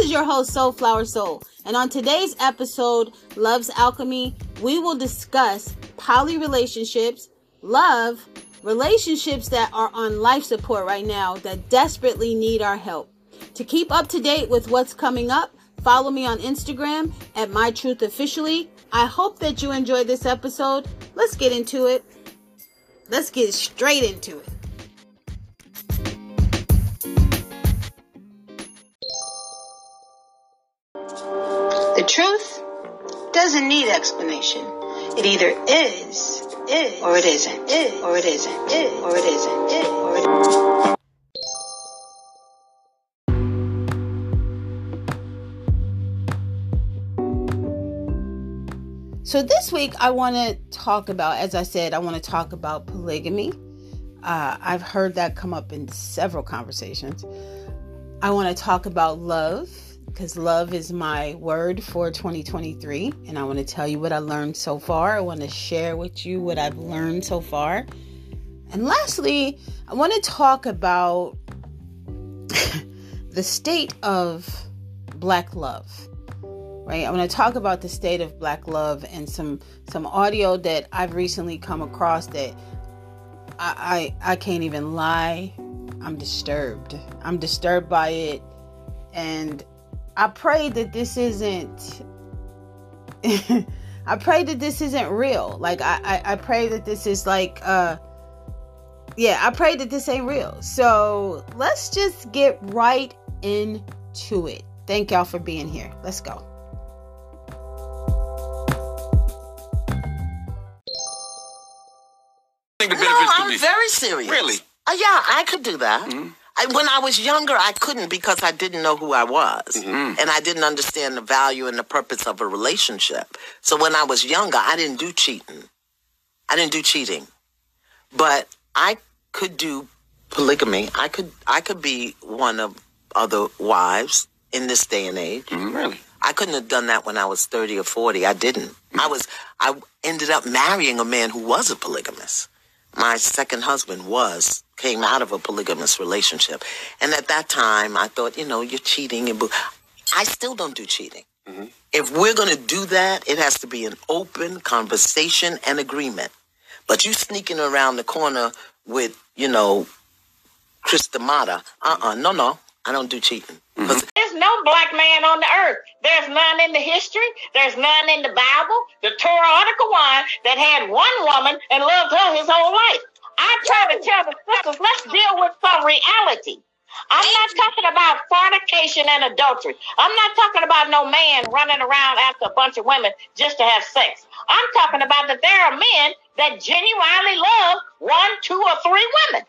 is your host, Soulflower Soul. And on today's episode, Love's Alchemy, we will discuss poly relationships, love, relationships that are on life support right now that desperately need our help. To keep up to date with what's coming up, follow me on Instagram at My Truth Officially. I hope that you enjoyed this episode. Let's get into it. Let's get straight into it. Truth doesn't need explanation. It either is, is, or it isn't, is, or it isn't, is, or it isn't, is, or it isn't. So this week I want to talk about, as I said, I want to talk about polygamy. Uh, I've heard that come up in several conversations. I want to talk about love because love is my word for 2023. And I want to tell you what I learned so far. I want to share with you what I've learned so far. And lastly, I want to talk about the state of black love. Right? I want to talk about the state of black love and some some audio that I've recently come across that I, I, I can't even lie. I'm disturbed. I'm disturbed by it and I pray that this isn't. I pray that this isn't real. Like I, I, I pray that this is like uh yeah, I pray that this ain't real. So let's just get right into it. Thank y'all for being here. Let's go. No, I'm very serious. Really? Uh, yeah, I could do that. Mm-hmm. I, when I was younger, I couldn't because I didn't know who I was. Mm-hmm. And I didn't understand the value and the purpose of a relationship. So when I was younger, I didn't do cheating. I didn't do cheating. But I could do polygamy. I could I could be one of other wives in this day and age. Mm-hmm. Really? I couldn't have done that when I was 30 or 40. I didn't. Mm-hmm. I was I ended up marrying a man who was a polygamist my second husband was came out of a polygamous relationship and at that time i thought you know you're cheating and i still don't do cheating mm-hmm. if we're going to do that it has to be an open conversation and agreement but you sneaking around the corner with you know Chris D'Amato, uh-uh no no i don't do cheating mm-hmm. There's no black man on the earth. There's none in the history. There's none in the Bible, the Torah the one that had one woman and loved her his whole life. I try to tell the sisters, let's deal with some reality. I'm not talking about fornication and adultery. I'm not talking about no man running around after a bunch of women just to have sex. I'm talking about that there are men that genuinely love one, two, or three women.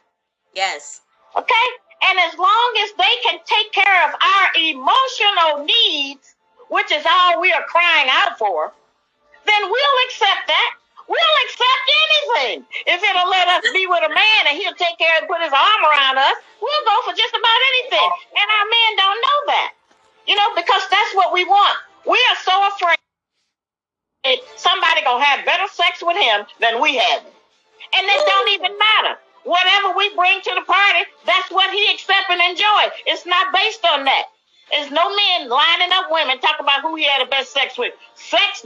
Yes. Okay? And as long as they can take care of our emotional needs, which is all we are crying out for, then we'll accept that. We'll accept anything. If it'll let us be with a man and he'll take care and put his arm around us, we'll go for just about anything. And our men don't know that. You know, because that's what we want. We are so afraid somebody gonna have better sex with him than we have. And it don't even matter whatever we bring to the party, that's what he accept and enjoy. It's not based on that. There's no men lining up women talk about who he had the best sex with. Sex.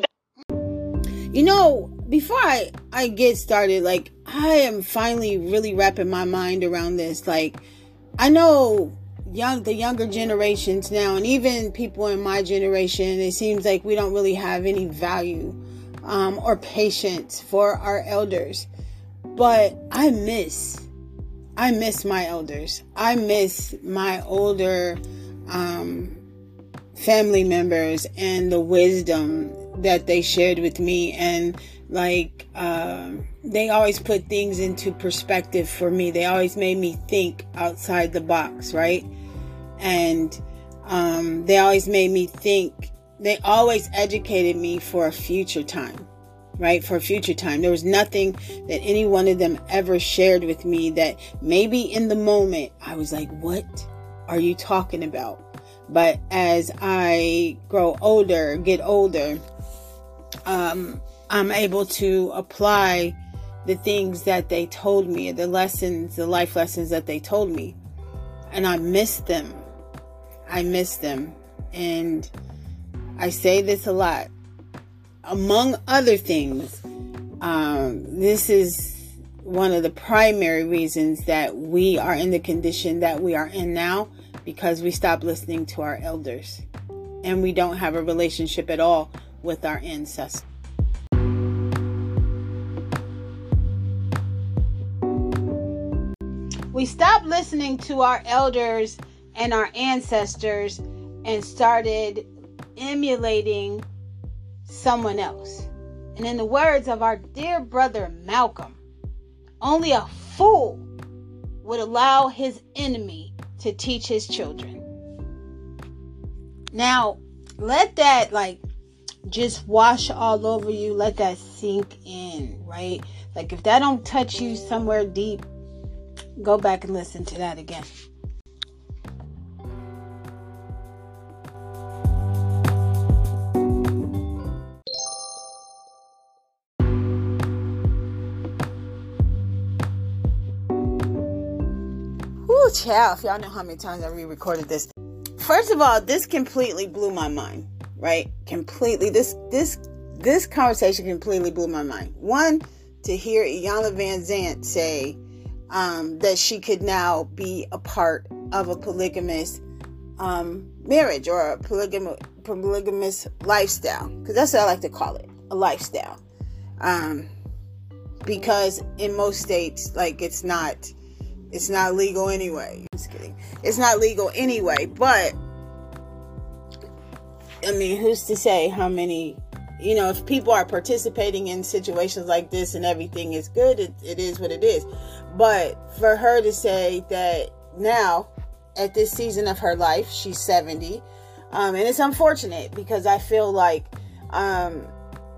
You know, before I I get started, like I am finally really wrapping my mind around this. Like I know young the younger generations now, and even people in my generation, it seems like we don't really have any value um, or patience for our elders. But I miss, I miss my elders. I miss my older um, family members and the wisdom that they shared with me. And like, uh, they always put things into perspective for me. They always made me think outside the box, right? And um, they always made me think, they always educated me for a future time right? For a future time. There was nothing that any one of them ever shared with me that maybe in the moment I was like, what are you talking about? But as I grow older, get older, um, I'm able to apply the things that they told me, the lessons, the life lessons that they told me. And I miss them. I miss them. And I say this a lot. Among other things, um, this is one of the primary reasons that we are in the condition that we are in now because we stop listening to our elders and we don't have a relationship at all with our ancestors. We stopped listening to our elders and our ancestors and started emulating someone else. And in the words of our dear brother Malcolm, only a fool would allow his enemy to teach his children. Now, let that like just wash all over you. Let that sink in, right? Like if that don't touch you somewhere deep, go back and listen to that again. Whoo, child, if y'all know how many times I re-recorded this first of all, this completely blew my mind, right? Completely. This this this conversation completely blew my mind. One, to hear Iyanla Vanzant say um, that she could now be a part of a polygamous um, marriage or a polygam- polygamous lifestyle, because that's what I like to call it, a lifestyle. Um, because in most states, like it's not it's not legal anyway. Just kidding. It's not legal anyway, but I mean, who's to say how many, you know, if people are participating in situations like this and everything is good, it, it is what it is. But for her to say that now, at this season of her life, she's 70, um, and it's unfortunate because I feel like, um,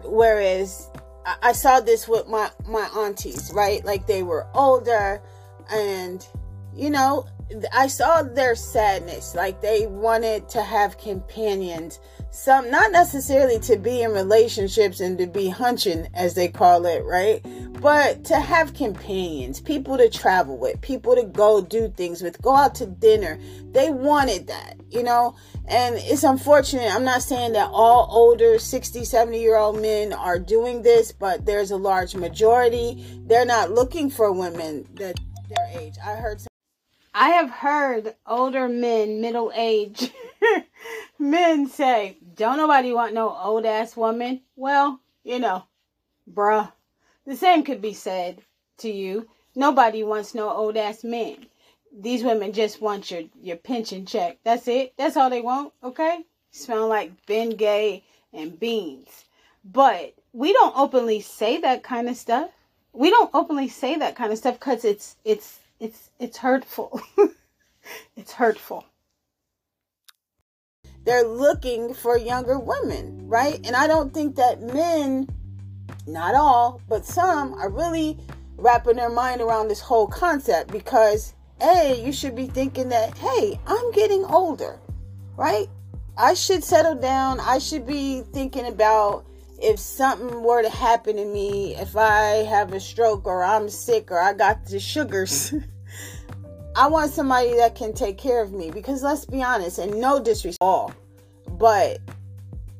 whereas I, I saw this with my, my aunties, right? Like they were older and you know i saw their sadness like they wanted to have companions some not necessarily to be in relationships and to be hunching as they call it right but to have companions people to travel with people to go do things with go out to dinner they wanted that you know and it's unfortunate i'm not saying that all older 60 70 year old men are doing this but there's a large majority they're not looking for women that their age. I heard. Some- I have heard older men, middle age men say, "Don't nobody want no old ass woman." Well, you know, bruh, the same could be said to you. Nobody wants no old ass men. These women just want your your pension check. That's it. That's all they want. Okay, smell like Ben Gay and beans. But we don't openly say that kind of stuff we don't openly say that kind of stuff because it's it's it's it's hurtful. it's hurtful. They're looking for younger women, right? And I don't think that men, not all, but some, are really wrapping their mind around this whole concept because a you should be thinking that hey i'm getting older right i should settle down i should be thinking about if something were to happen to me, if I have a stroke or I'm sick or I got the sugars, I want somebody that can take care of me. Because let's be honest, and no disrespect all, but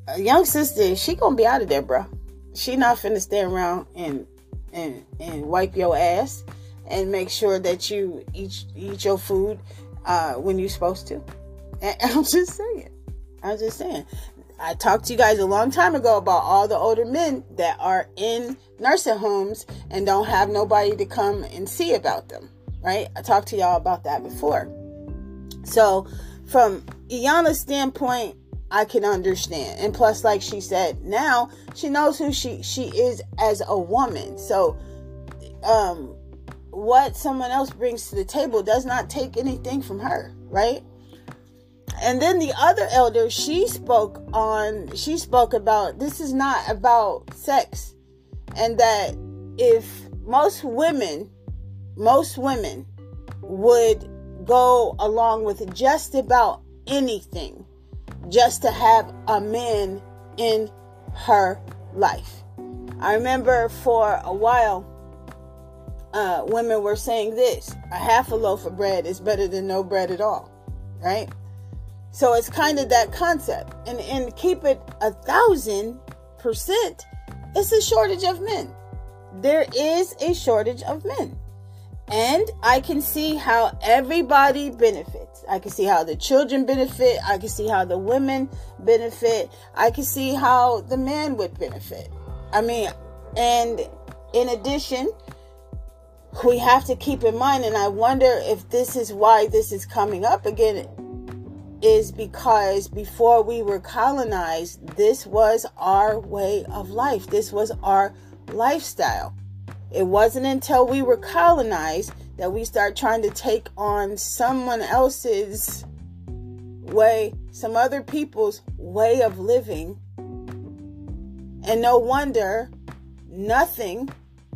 a young sister, she gonna be out of there, bro. She not finna stay around and and and wipe your ass and make sure that you eat eat your food uh, when you're supposed to. And I'm just saying. I'm just saying. I talked to you guys a long time ago about all the older men that are in nursing homes and don't have nobody to come and see about them, right? I talked to y'all about that before. So, from Iyanla's standpoint, I can understand. And plus, like she said, now she knows who she she is as a woman. So, um, what someone else brings to the table does not take anything from her, right? and then the other elder she spoke on she spoke about this is not about sex and that if most women most women would go along with just about anything just to have a man in her life i remember for a while uh, women were saying this a half a loaf of bread is better than no bread at all right So it's kind of that concept. And and keep it a thousand percent, it's a shortage of men. There is a shortage of men. And I can see how everybody benefits. I can see how the children benefit. I can see how the women benefit. I can see how the man would benefit. I mean, and in addition, we have to keep in mind, and I wonder if this is why this is coming up again, is because before we were colonized, this was our way of life, this was our lifestyle. It wasn't until we were colonized that we start trying to take on someone else's way, some other people's way of living. And no wonder nothing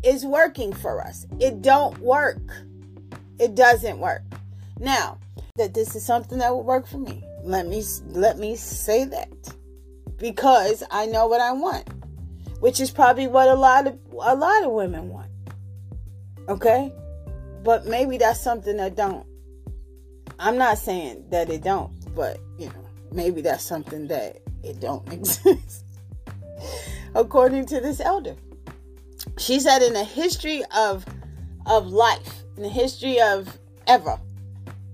is working for us. It don't work. It doesn't work. Now, that this is something that will work for me. Let me let me say that. Because I know what I want, which is probably what a lot of a lot of women want. Okay? But maybe that's something that don't. I'm not saying that it don't, but you know, maybe that's something that it don't exist. According to this elder. She said in the history of of life, in the history of ever,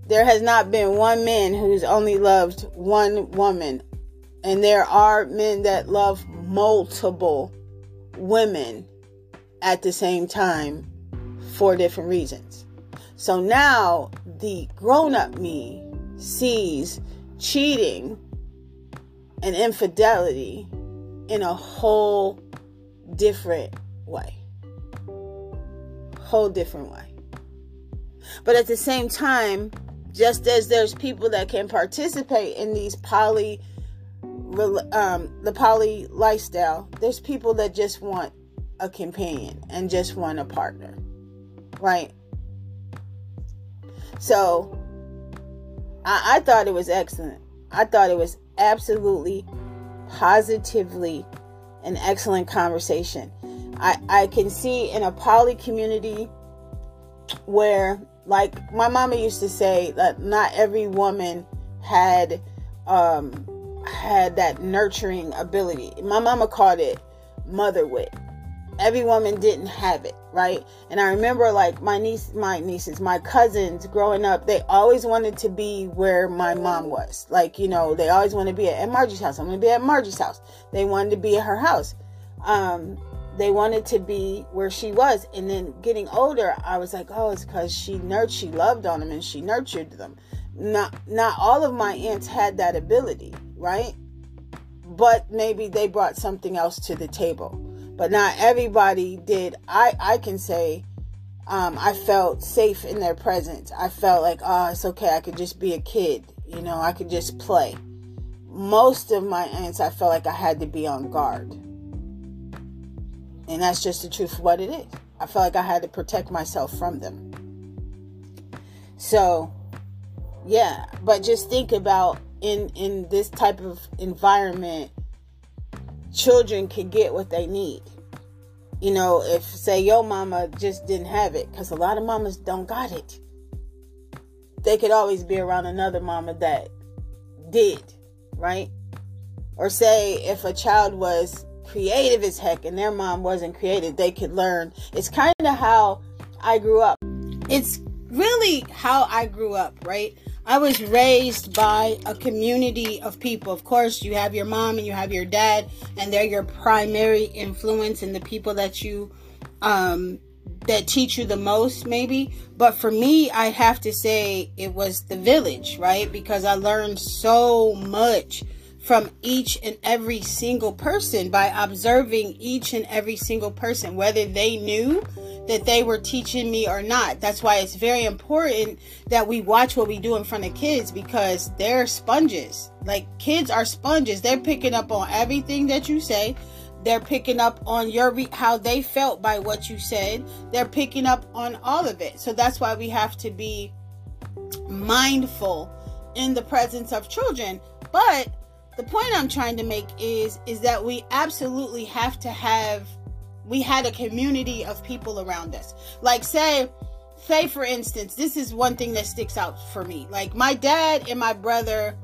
there has not been one man who's only loved one woman. And there are men that love multiple women at the same time for different reasons. So now the grown up me sees cheating and infidelity in a whole different way. Whole different way. But at the same time, just as there's people that can participate in these poly um, the poly lifestyle, there's people that just want a companion and just want a partner. Right? So I, I thought it was excellent. I thought it was absolutely positively an excellent conversation. I, I can see in a poly community where like my mama used to say that not every woman had um had that nurturing ability. My mama called it mother wit. Every woman didn't have it, right? And I remember like my niece, my nieces, my cousins growing up, they always wanted to be where my mom was. Like, you know, they always wanted to be at Margie's house. I'm gonna be at Margie's house. They wanted to be at her house. Um, they wanted to be where she was and then getting older i was like oh it's because she nurtured she loved on them and she nurtured them not not all of my aunts had that ability right? But maybe they brought something else to the table. But not everybody did. I i can say um, i felt safe in their presence. I felt like oh it's okay. I could just be a kid you know i could just play. Most of my aunts i felt like i had to be on guard. And that's just the truth of what it is. I felt like I had to protect myself from them. So, yeah, but just think about in in this type of environment children can get what they need. You know, if say your mama just didn't have it cuz a lot of mamas don't got it. They could always be around another mama that did, right? Or say if a child was creative as heck and their mom wasn't creative, they could learn. It's kind of how I grew up. It's really how I grew up, right? I was raised by a community of people. Of course, you have your mom and you have your dad, and they're your primary influence and the people that you um that teach you the most maybe but for me i have to say it was the village right because i learned so much from each and every single person by observing each and every single person, whether they knew that they were teaching me or not. That's why it's very important that we watch what we do in front of kids because they're sponges. Like kids are sponges. They're picking up on everything that you say. They're picking up on your re- how they felt by what you said. They're picking up on all of it. So that's why we have to be mindful in the presence of children. But the point I'm trying to make is is that we absolutely have to have we had a community of people around us. Like say say for instance, this is one thing that sticks out for me. Like my dad and my brother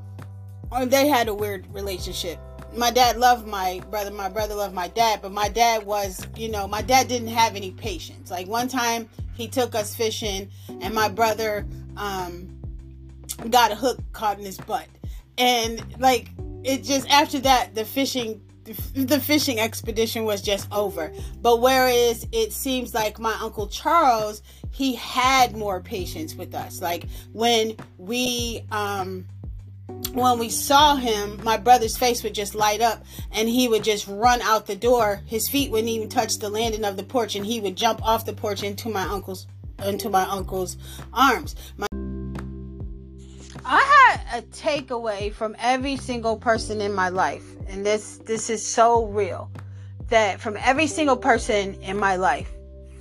or they had a weird relationship. My dad loved my brother, my brother loved my dad, but my dad was, you know, my dad didn't have any patience. Like one time he took us fishing and my brother um got a hook caught in his butt. And like it just after that the fishing the fishing expedition was just over. But whereas it seems like my uncle Charles, he had more patience with us. Like when we um when we saw him, my brother's face would just light up and he would just run out the door. His feet wouldn't even touch the landing of the porch and he would jump off the porch into my uncle's into my uncle's arms. My I had a takeaway from every single person in my life, and this this is so real. That from every single person in my life,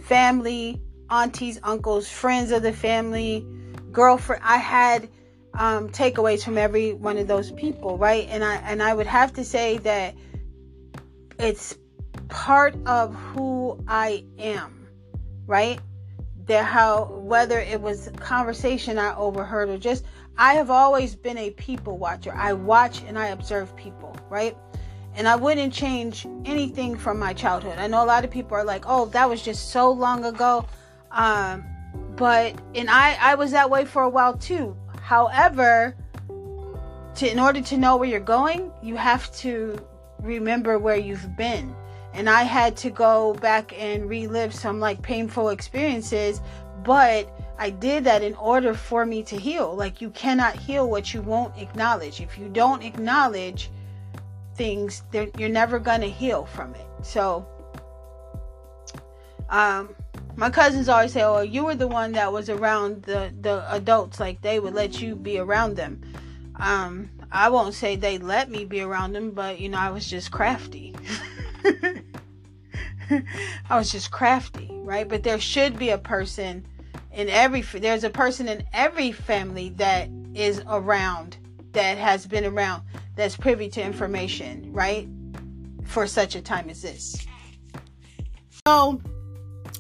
family, aunties, uncles, friends of the family, girlfriend, I had um, takeaways from every one of those people, right? And I and I would have to say that it's part of who I am, right? That how whether it was conversation I overheard or just I have always been a people watcher. I watch and I observe people, right? And I wouldn't change anything from my childhood. I know a lot of people are like, "Oh, that was just so long ago." Um, but and I I was that way for a while too. However, to in order to know where you're going, you have to remember where you've been. And I had to go back and relive some like painful experiences, but I did that in order for me to heal. Like you cannot heal what you won't acknowledge. If you don't acknowledge things, you're never gonna heal from it. So, um, my cousins always say, "Oh, you were the one that was around the the adults. Like they would let you be around them." Um, I won't say they let me be around them, but you know, I was just crafty. I was just crafty, right? But there should be a person in every there's a person in every family that is around that has been around that's privy to information right? For such a time as this. So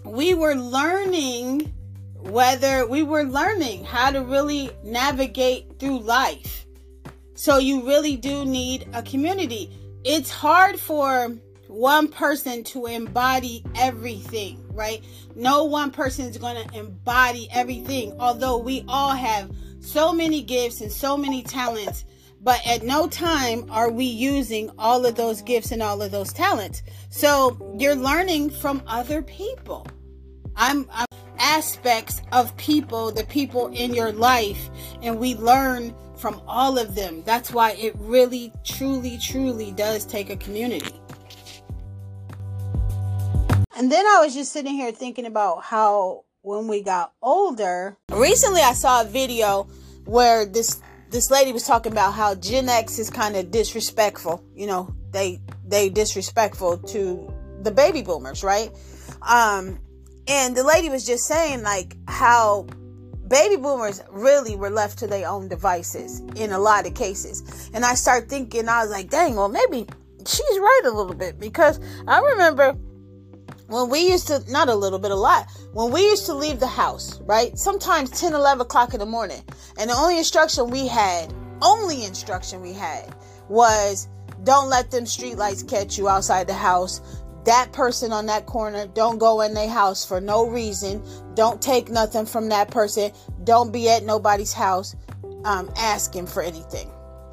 we were learning whether we were learning how to really navigate through life. So you really do need a community. It's hard for one person to embody everything, right? No one person is going to embody everything, although we all have so many gifts and so many talents. But at no time are we using all of those gifts and all of those talents. So you're learning from other people. I'm, I'm aspects of people, the people in your life, and we learn from all of them. That's why it really, truly, truly does take a community. And then I was just sitting here thinking about how when we got older, recently I saw a video where this this lady was talking about how Gen X is kind of disrespectful. You know, they they disrespectful to the baby boomers, right? Um and the lady was just saying like how baby boomers really were left to their own devices in a lot of cases. And I start thinking, I was like, dang, well, maybe she's right a little bit because I remember when we used to not a little bit a lot. When we used to leave the house right? Sometimes 10 11 o'clock in the morning. And the only instruction we had only instruction we had was don't let them street lights catch you outside the house. That person on that corner don't go in their house for no reason. Don't take nothing from that person. Don't be at nobody's house um, asking for anything.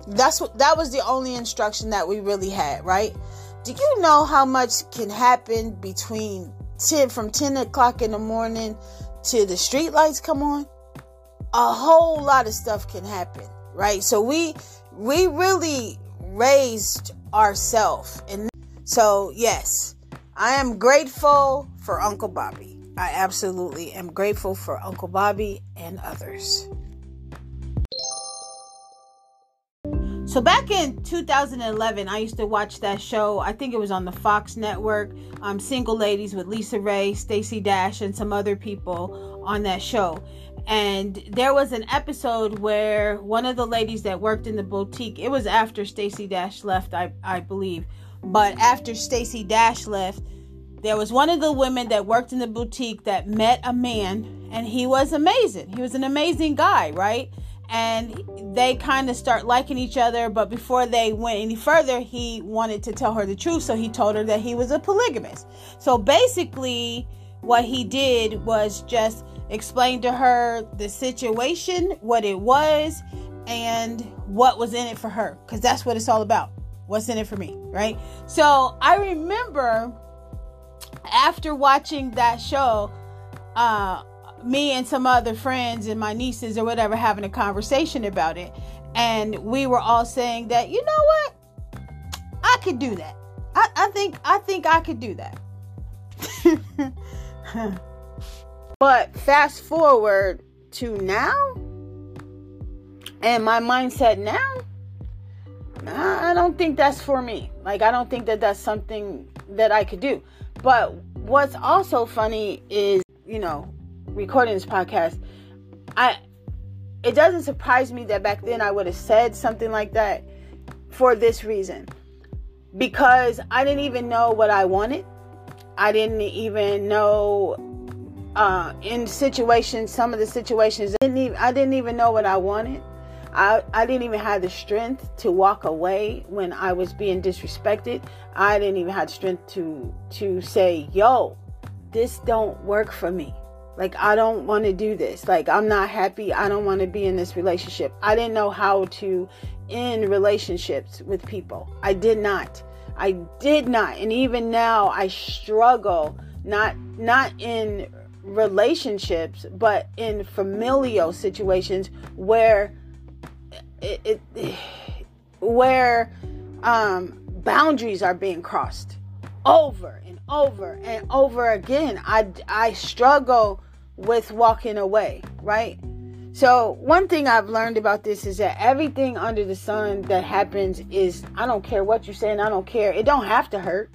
That's what that was the only instruction that we really had right do you know how much can happen between 10 from 10 o'clock in the morning to the street lights come on? A whole lot of stuff can happen, right? So we we really raised ourselves and so yes, I am grateful for Uncle Bobby. I absolutely am grateful for Uncle Bobby and others. So back in 2011, I used to watch that show. I think it was on the Fox network. Um, Single Ladies with LisaRaye, Stacey Dash, and some other people on that show. And there was an episode where one of the ladies that worked in the boutique. It was after Stacey Dash left, I I believe. But after Stacey Dash left, there was one of the women that worked in the boutique that met a man, and he was amazing. He was an amazing guy, right? And they kind of start liking each other but before they went any further he wanted to tell her the truth so he told her that he was a polygamist. So basically what he did was just explain to her the situation what it was and what was in it for her because that's what it's all about. What's in it for me right? So i remember after watching that show uh me and some other friends and my nieces or whatever having a conversation about it. And we were all saying that, you know what? I could do that. I, I think I think I could do that. but fast forward to now and my mindset now, I don't think that's for me. Like I don't think that that's something that I could do. But what's also funny is, you know, recording this podcast, I it doesn't surprise me that back then I would have said something like that for this reason. Because I didn't even know what I wanted. I didn't even know uh, in situations, some of the situations, I didn't even, I didn't even know what I wanted. I, I didn't even have the strength to walk away when I was being disrespected. I didn't even have the strength to to say, "Yo, this don't work for me." Like, I don't want to do this. Like, I'm not happy. I don't want to be in this relationship. I didn't know how to end relationships with people. I did not. I did not. And even now I struggle not not in relationships, but in familial situations where it, it where um boundaries are being crossed over and over and over again. I I struggle with walking away, right? So, one thing I've learned about this is that everything under the sun that happens is I don't care what you're saying, I don't care. It don't have to hurt.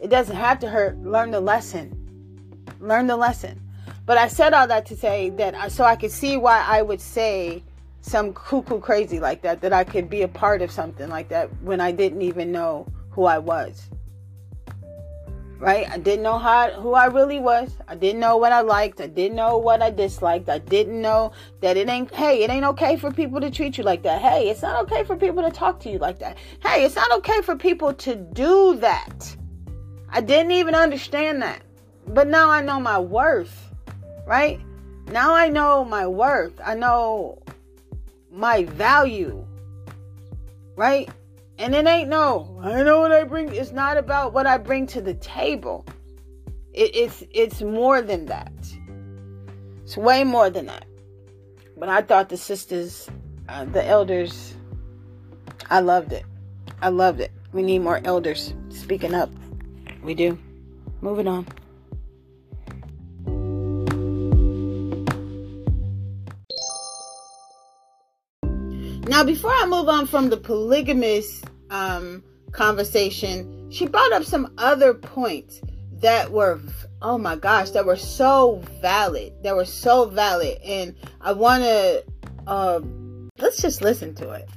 It doesn't have to hurt. Learn the lesson. Learn the lesson. But I said all that to say that I, so I could see why I would say some cuckoo crazy like that, that I could be a part of something like that when I didn't even know who I was right? I didn't know how who I really was. I didn't know what I liked. I didn't know what I disliked. I didn't know that it ain't hey, it ain't okay for people to treat you like that. Hey, it's not okay for people to talk to you like that. Hey, it's not okay for people to do that. I didn't even understand that. But now I know my worth, right? Now I know my worth. I know my value, right? And it ain't no, I know what I bring. It's not about what I bring to the table. It, it's it's more than that. It's way more than that. But I thought the sisters, uh, the elders, I loved it. I loved it. We need more elders speaking up. We do. Moving on. Now, before I move on from the polygamous um, conversation, she brought up some other points that were, oh my gosh, that were so valid. That were so valid. And I want to, uh, let's just listen to it.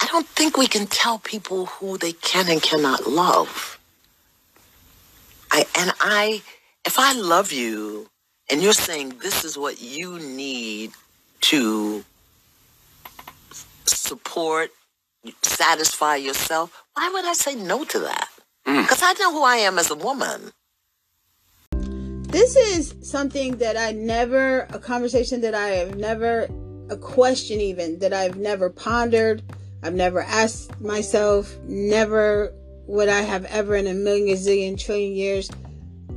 I don't think we can tell people who they can and cannot love. I, and I, if I love you and you're saying this is what you need to support, satisfy yourself, why would I say no to that? Because mm. I know who I am as a woman. This is something that I never, a conversation that I have never, a question even that I've never pondered. I've never asked myself, never would I have ever in a million, zillion, trillion years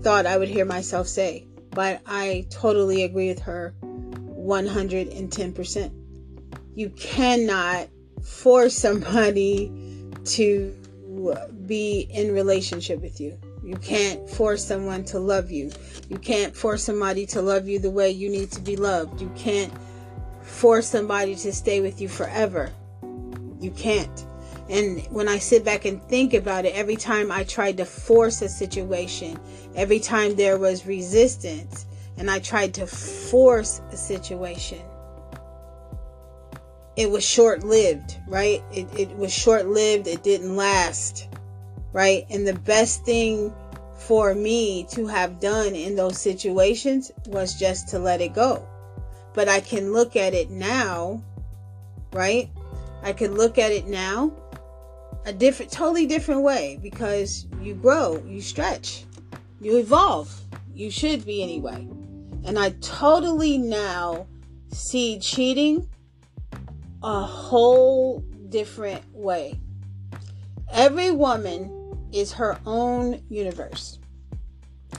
thought I would hear myself say. But I totally agree with her 110%. You cannot force somebody to be in relationship with you. You can't force someone to love you. You can't force somebody to love you the way you need to be loved. You can't force somebody to stay with you forever. You can't. And when I sit back and think about it, every time I tried to force a situation, every time there was resistance, and I tried to force a situation, it was short lived, right? It, it was short lived, it didn't last, right? And the best thing for me to have done in those situations was just to let it go. But I can look at it now, right? I can look at it now a different, totally different way because you grow, you stretch, you evolve. You should be anyway. And I totally now see cheating a whole different way. Every woman is her own universe.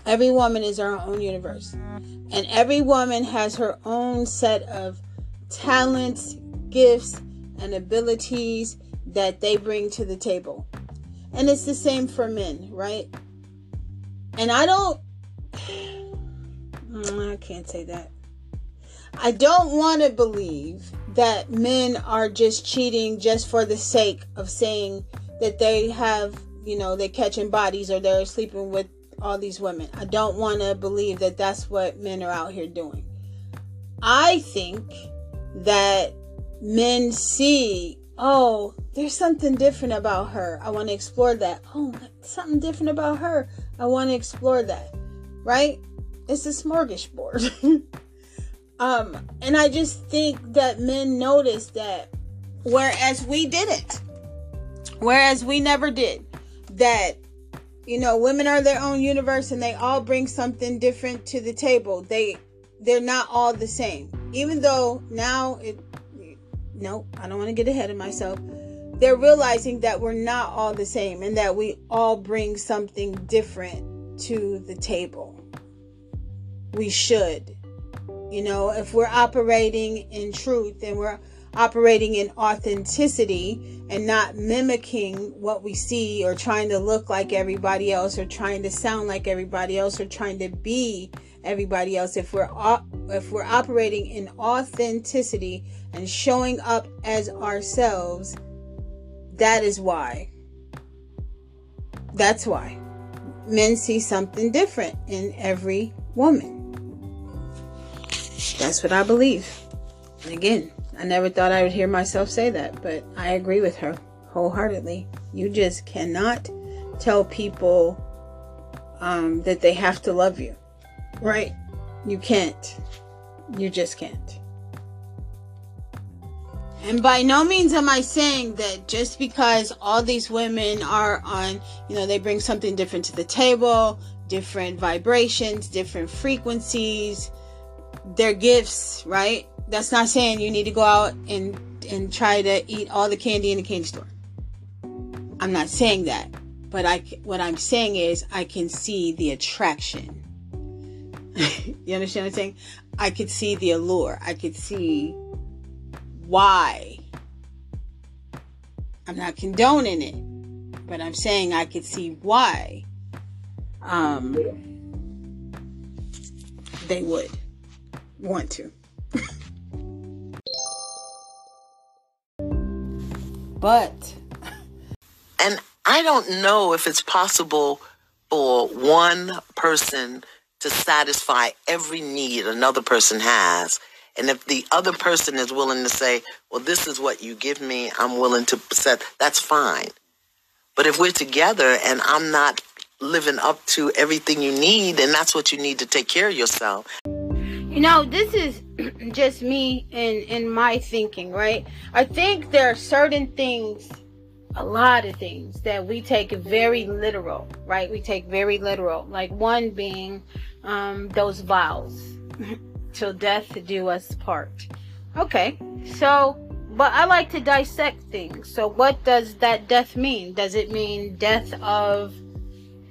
Every woman is her own universe. And every woman has her own set of talents, gifts, and abilities that they bring to the table. And it's the same for men, right? And I don't, Mm, I can't say that. I don't want to believe that men are just cheating just for the sake of saying that they have, you know, they're catching bodies or they're sleeping with all these women. I don't want to believe that that's what men are out here doing. I think that men see, oh, there's something different about her. I want to explore that. Oh, something different about her. I want to explore that. Right? It's a smorgasbord. um, and I just think that men notice that, whereas we didn't. Whereas we never did. That you know women are their own universe and they all bring something different to the table they they're not all the same even though now it no i don't want to get ahead of myself they're realizing that we're not all the same and that we all bring something different to the table we should. You know if we're operating in truth and we're operating in authenticity and not mimicking what we see or trying to look like everybody else or trying to sound like everybody else or trying to be everybody else if we're if we're operating in authenticity and showing up as ourselves that is why. That's why men see something different in every woman that's what i believe and again I never thought I would hear myself say that, but I agree with her wholeheartedly. You just cannot tell people um, that they have to love you, right? You can't. You just can't. And by no means am I saying that just because all these women are on, you know, they bring something different to the table, different vibrations, different frequencies, their gifts, right? that's not saying you need to go out and and try to eat all the candy in the candy store. I'm not saying that, but I what I'm saying is I can see the attraction. you understand what I'm saying? I could see the allure. I could see why. I'm not condoning it, but I'm saying I could see why um, they would want to. But. And I don't know if it's possible for one person to satisfy every need another person has. And if the other person is willing to say, well, this is what you give me, I'm willing to set, that's fine. But if we're together and I'm not living up to everything you need, and that's what you need to take care of yourself. You know, this is just me in in my thinking, right? I think there are certain things, a lot of things that we take very literal, right? We take very literal. Like one being um, those vows, till death do us part. Okay, so but I like to dissect things. So what does that death mean? Does it mean death of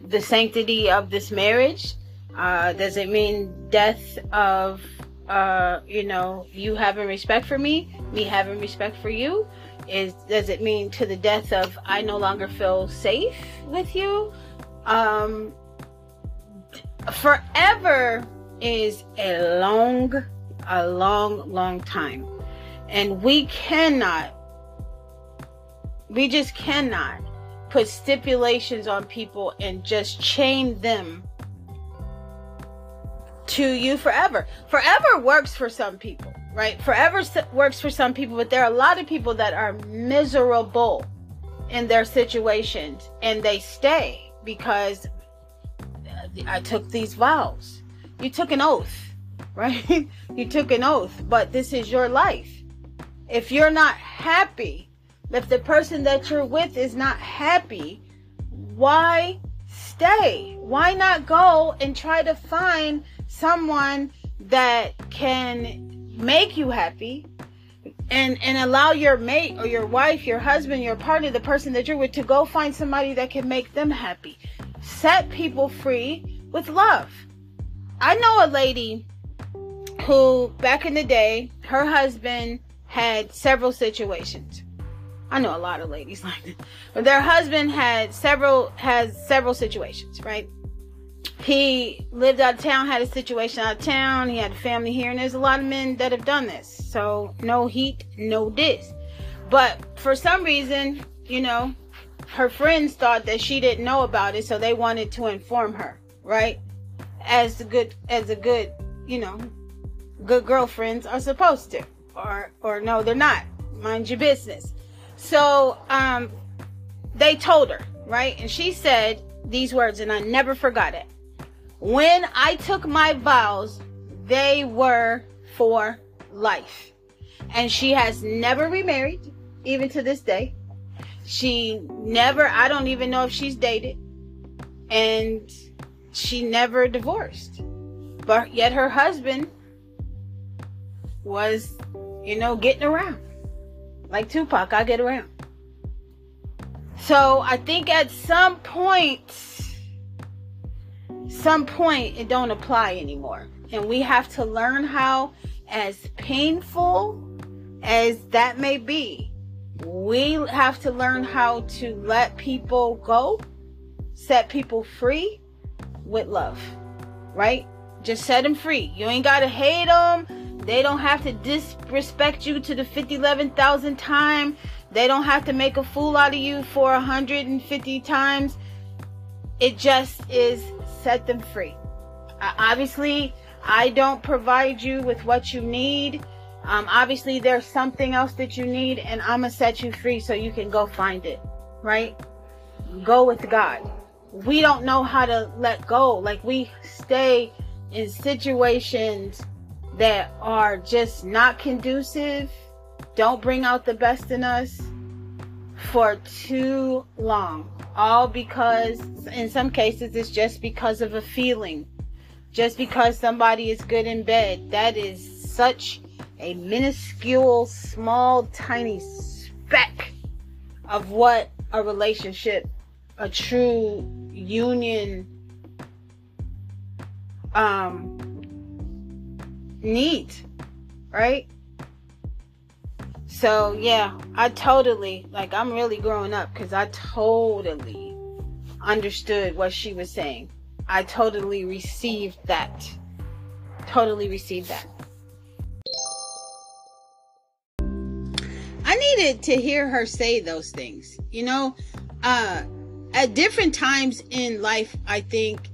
the sanctity of this marriage? Uh, does it mean death of, uh, you know, you having respect for me, me having respect for you? Is does it mean to the death of I no longer feel safe with you? Um, forever is a long, a long, long time, and we cannot, we just cannot put stipulations on people and just chain them to you forever. Forever works for some people, right? Forever works for some people, but there are a lot of people that are miserable in their situations and they stay because uh, I took these vows. You took an oath. right? you took an oath, but this is your life. If you're not happy, if the person that you're with is not happy, why stay? Why not go and try to find someone that can make you happy and and allow your mate or your wife, your husband, your partner, the person that you're with to go find somebody that can make them happy. Set people free with love. I know a lady who back in the day, her husband had several situations. I know a lot of ladies like that. But their husband had several has several situations, right? He lived out of town, had a situation out of town, he had a family here, and there's a lot of men that have done this. So no heat, no diss. But for some reason, you know, her friends thought that she didn't know about it, so they wanted to inform her, right? As a good as a good, you know, good girlfriends are supposed to. Or or no, they're not. Mind your business. So um they told her, right? And she said these words, and I never forgot it. When I took my vows, they were for life. And she has never remarried, even to this day. She never, I don't even know if she's dated. And she never divorced. But yet her husband was, you know, getting around. Like Tupac, I get around. So I think at some point, some point it don't apply anymore. And we have to learn how, as painful as that may be, we have to learn how to let people go, set people free with love, right? Just set them free. You ain't got to hate them. They don't have to disrespect you to the 50, 11,000 time. They don't have to make a fool out of you for 150 times. It just is set them free. Uh, obviously, I don't provide you with what you need. Um, obviously, there's something else that you need, and I'm gonna set you free so you can go find it. Right? Go with God. We don't know how to let go. Like we stay in situations that are just not conducive, don't bring out the best in us for too long. All because, in some cases, it's just because of a feeling. Just because somebody is good in bed. That is such a minuscule, small, tiny speck of what a relationship, a true union, um, neat, right? So yeah, I totally like I'm really growing up because I totally understood what she was saying. I totally received that. Totally received that. I needed to hear her say those things. You know, uh at different times in life, I think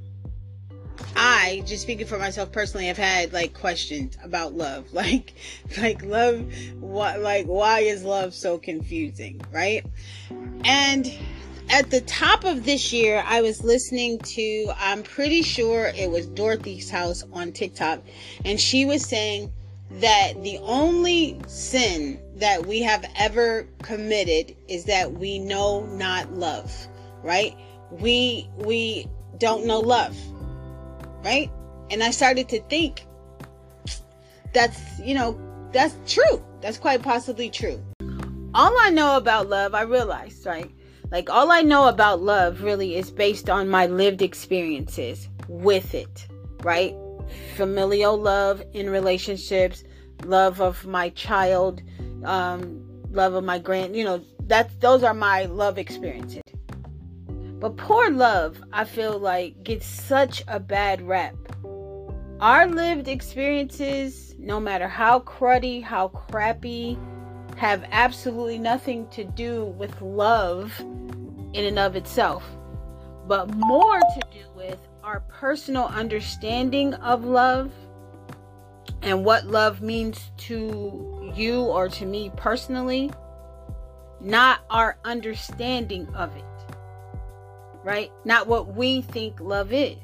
I, just speaking for myself personally, have had like questions about love. Like, like love, what, like, why is love so confusing, right? And at the top of this year, I was listening to, I'm pretty sure it was Dorothy's house on TikTok, and she was saying that the only sin that we have ever committed is that we know not love, right? We, we don't know love right? And I started to think that's, you know, that's true. That's quite possibly true. All I know about love, I realized, right? Like, all I know about love really is based on my lived experiences with it, right? Familial love in relationships, love of my child, um, love of my grand, you know, that's those are my love experiences. But poor love, I feel like, gets such a bad rap. Our lived experiences, no matter how cruddy, how crappy, have absolutely nothing to do with love in and of itself, but more to do with our personal understanding of love and what love means to you or to me personally, not our understanding of it right? Not what we think love is.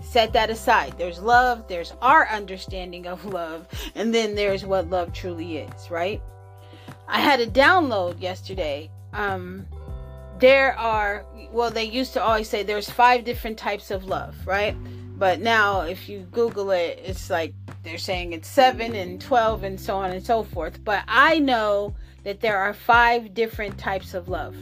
set that aside. There's love, there's our understanding of love, and then there's what love truly is, right? I had a download yesterday. Um, there are, well, they used to always say there's five different types of love, right? But now, if you Google it, it's like they're saying it's seven and 12 and so on and so forth. But I know that there are five different types of love.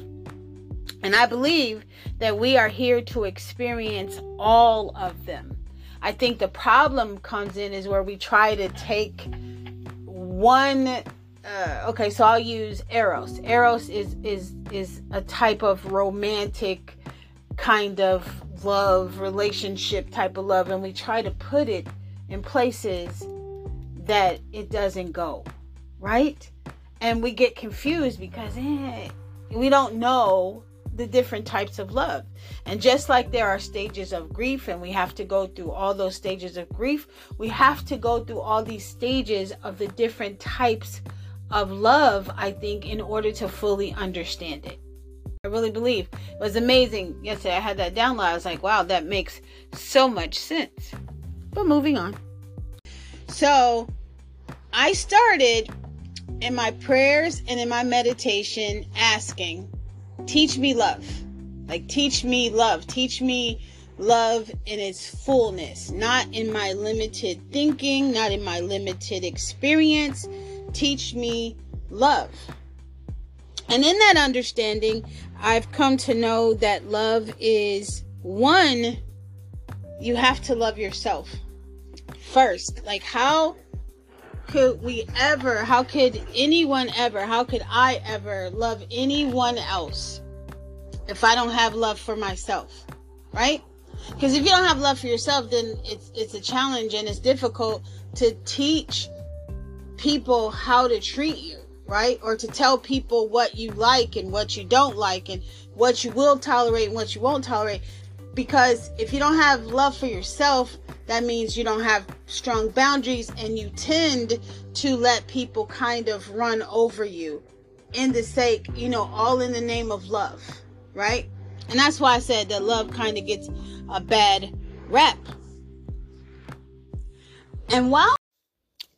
And I believe that we are here to experience all of them. I think the problem comes in is where we try to take one uh, okay, so I'll use eros. Eros is is is a type of romantic kind of love, relationship type of love, and we try to put it in places that it doesn't go, right? And we get confused because eh, we don't know the different types of love. And just like there are stages of grief, and we have to go through all those stages of grief, we have to go through all these stages of the different types of love, I think, in order to fully understand it. I really believe it was amazing. Yesterday, I had that download. I was like, wow, that makes so much sense. But moving on. So, I started in my prayers and in my meditation asking, teach me love. Like, teach me love. Teach me love in its fullness, not in my limited thinking, not in my limited experience. Teach me love. And in that understanding, I've come to know that love is one, you have to love yourself first. Like, how could we ever, how could anyone ever, how could I ever love anyone else if I don't have love for myself? Right? Because if you don't have love for yourself, then it's it's a challenge and it's difficult to teach people how to treat you right? Or to tell people what you like and what you don't like and what you will tolerate and what you won't tolerate. Because if you don't have love for yourself, that means you don't have strong boundaries and you tend to let people kind of run over you in the sake, you know, all in the name of love, right? And that's why I said that love kind of gets a bad rep. And while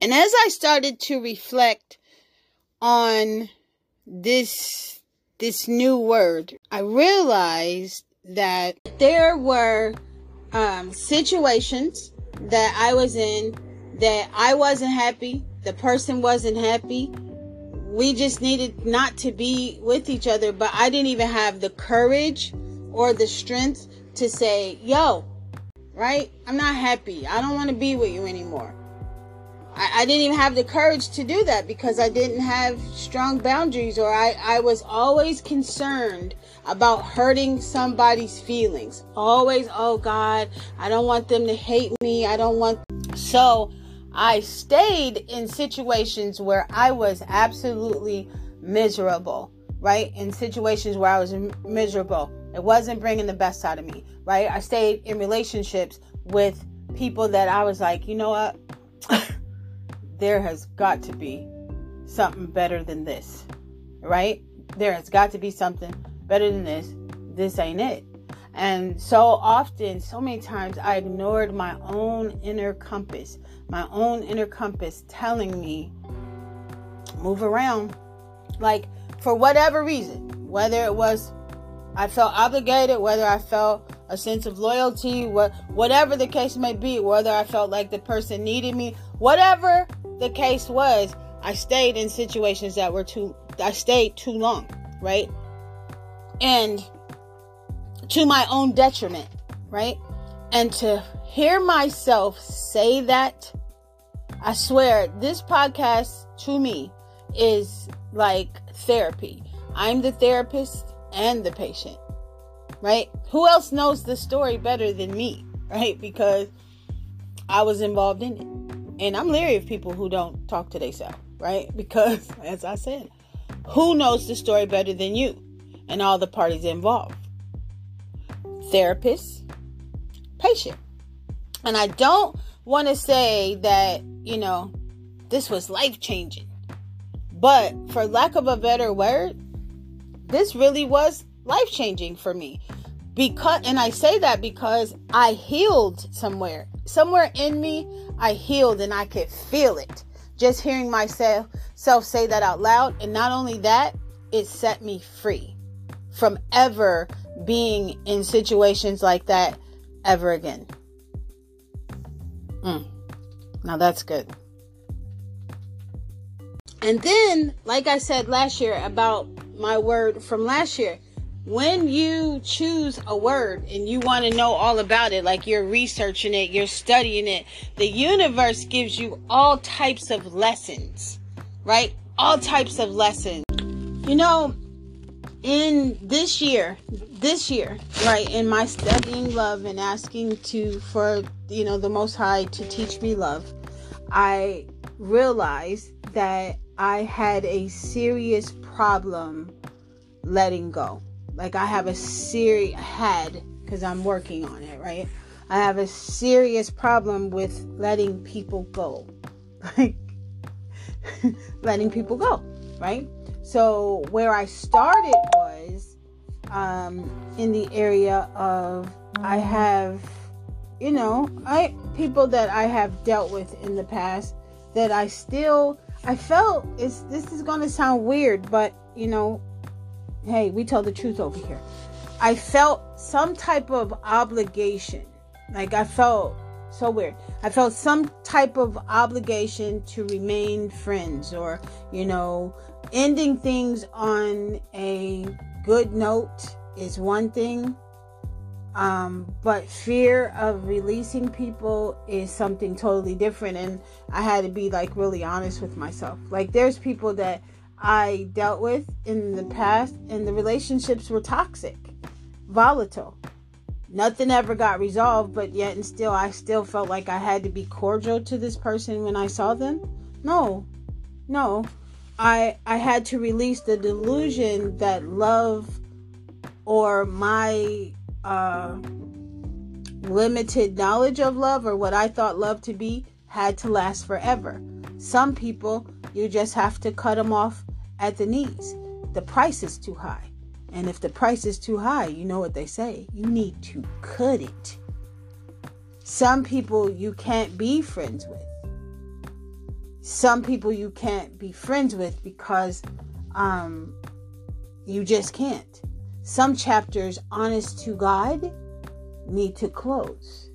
and as I started to reflect on this this new word, I realized that there were um, situations that I was in that I wasn't happy, the person wasn't happy. We just needed not to be with each other, but I didn't even have the courage or the strength to say, yo, right? I'm not happy. I don't want to be with you anymore. I, I, didn't even have the courage to do that because I didn't have strong boundaries or I, I was always concerned about hurting somebody's feelings. Always, oh God, I don't want them to hate me. I don't want. So I stayed in situations where I was absolutely miserable, right? In situations where I was miserable. It wasn't bringing the best out of me, right? I stayed in relationships with people that I was like, you know what? There has got to be something better than this, right? There has got to be something better than this. This ain't it. And so often, so many times, I ignored my own inner compass, my own inner compass telling me, move around. Like, for whatever reason, whether it was I felt obligated, whether I felt a sense of loyalty, what, whatever the case may be, whether I felt like the person needed me, whatever the case was, I stayed in situations that were too, I stayed too long, right? And to my own detriment, right? And to hear myself say that, I swear, this podcast to me is like therapy. I'm the therapist and the patient, right? Who else knows the story better than me, right? Because I was involved in it. And I'm leery of people who don't talk to themselves, right? Because, as I said, who knows the story better than you and all the parties involved? Therapist, patient. And I don't want to say that, you know, this was life changing. But for lack of a better word, this really was life changing for me because and I say that because I healed somewhere. Somewhere in me, I healed and I could feel it. Just hearing myself self say that out loud and not only that, it set me free from ever being in situations like that ever again. Mm. Now that's good. And then, like I said last year about my word from last year, when you choose a word and you want to know all about it, like you're researching it, you're studying it, the universe gives you all types of lessons, right? All types of lessons. You know, in this year, this year, right, in my studying love and asking to for you know the Most High to teach me love, I realized that I had a serious problem letting go. Like I have a serious had because I'm working on it, right? I have a serious problem with letting people go. Like letting people go, right? So where I started was um, in the area of I have, you know, I people that I have dealt with in the past that I still I felt it's this is going to sound weird, but you know, hey, we tell the truth over here. I felt some type of obligation. Like I felt so weird. I felt some type of obligation to remain friends or, you know, ending things on a good note is one thing. Um, but fear of releasing people is something totally different. And I had to be like really honest with myself. Like, there's people that I dealt with in the past, and the relationships were toxic, volatile. Nothing ever got resolved, but yet and still, I still felt like I had to be cordial to this person when I saw them. No, no, I I had to release the delusion that love or my uh, limited knowledge of love or what I thought love to be had to last forever. Some people you just have to cut them off at the knees. The price is too high. And if the price is too high, you know what they say you need to cut it. Some people you can't be friends with. Some people you can't be friends with because um, you just can't. Some chapters, honest to God, need to close,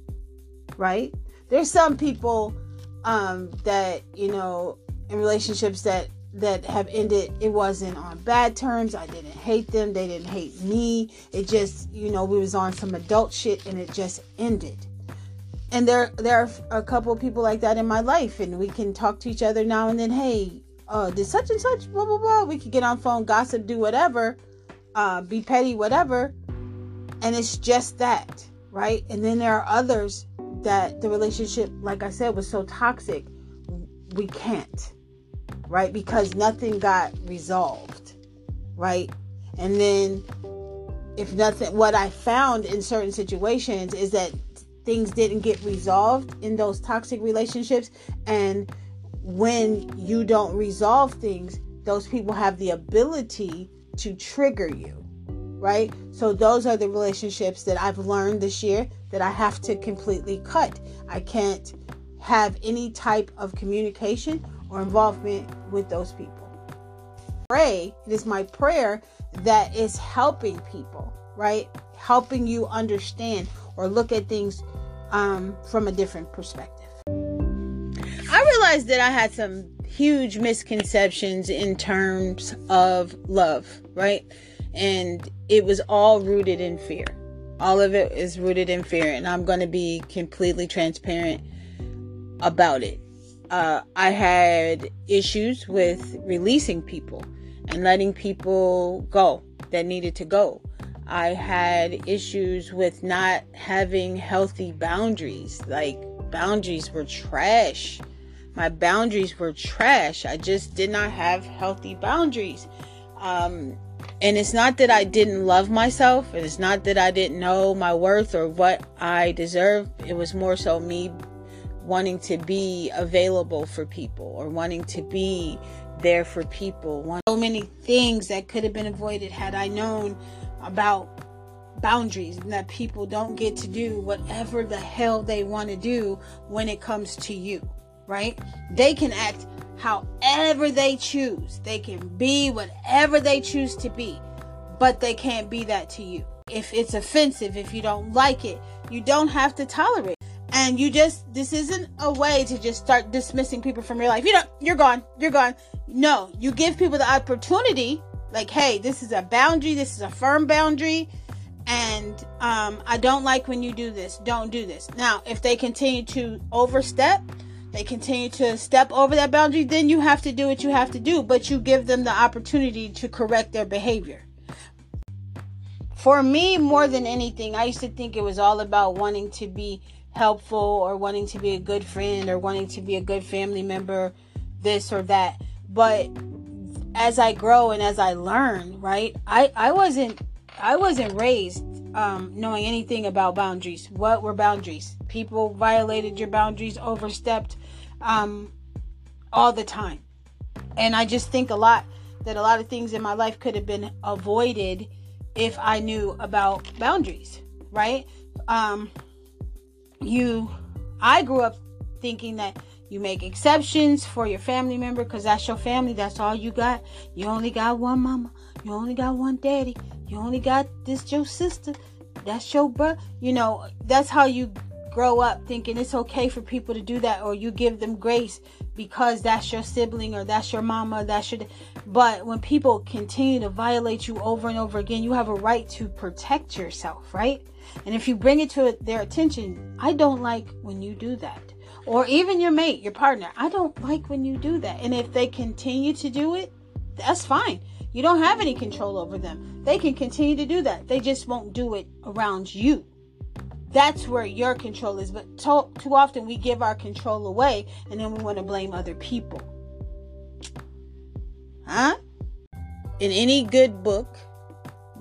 right? There's some people um, that, you know, in relationships that that have ended it wasn't on bad terms. I didn't hate them. They didn't hate me. It just you know we was on some adult shit and it just ended. And there there are a couple of people like that in my life and we can talk to each other now and then hey uh did such and such blah blah blah. We could get on phone gossip do whatever uh be petty whatever. And it's just that right? And then there are others that the relationship like i said was so toxic we can't right? Because nothing got resolved, right? And then if nothing what I found in certain situations is that things didn't get resolved in those toxic relationships and when you don't resolve things, those people have the ability to trigger you, right? So those are the relationships that I've learned this year that I have to completely cut. I can't have any type of communication or involvement with those people. Pray, it is my prayer that is helping people, right? Helping you understand or look at things um, from a different perspective. I realized that I had some huge misconceptions in terms of love, right? And it was all rooted in fear. All of it is rooted in fear. And I'm going to be completely transparent about it uh, I had issues with releasing people and letting people go that needed to go. I had issues with not having healthy boundaries. Like, boundaries were trash. My boundaries were trash. I just did not have healthy boundaries. Um, and it's not that I didn't love myself, it's not that I didn't know my worth or what I deserve. It was more so me wanting to be available for people or wanting to be there for people. So many things that could have been avoided had I known about boundaries and that people don't get to do whatever the hell they want to do when it comes to you, right? They can act however they choose. They can be whatever they choose to be, but they can't be that to you. If it's offensive, if you don't like it, you don't have to tolerate. And you just this isn't a way to just start dismissing people from your life. You know, you're gone. You're gone. No, you give people the opportunity like, "Hey, this is a boundary. This is a firm boundary." and um, I don't like when you do this. Don't do this. Now, if they continue to overstep, they continue to step over that boundary, then you have to do what you have to do, but you give them the opportunity to correct their behavior. For me, more than anything, I used to think it was all about wanting to be helpful or wanting to be a good friend or wanting to be a good family member, this or that. But as I grow and as I learn, right, I, I wasn't I wasn't raised um, knowing anything about boundaries. What were boundaries? People violated your boundaries, overstepped um, all the time. And I just think a lot that a lot of things in my life could have been avoided if I knew about boundaries, right? Um, you, I grew up thinking that you make exceptions for your family member because that's your family. That's all you got. You only got one mama. You only got one daddy. You only got this your sister. That's your brother. You know, that's how you grow up thinking it's okay for people to do that or you give them grace because that's your sibling or that's your mama that's your but when people continue to violate you over and over again you have a right to protect yourself right? And if you bring it to their attention i don't like when you do that. Or even your mate your partner i don't like when you do that. And if they continue to do it that's fine. You don't have any control over them. They can continue to do that. They just won't do it around you that's where your control is. But to, too often we give our control away and then we want to blame other people. Huh? In any good book,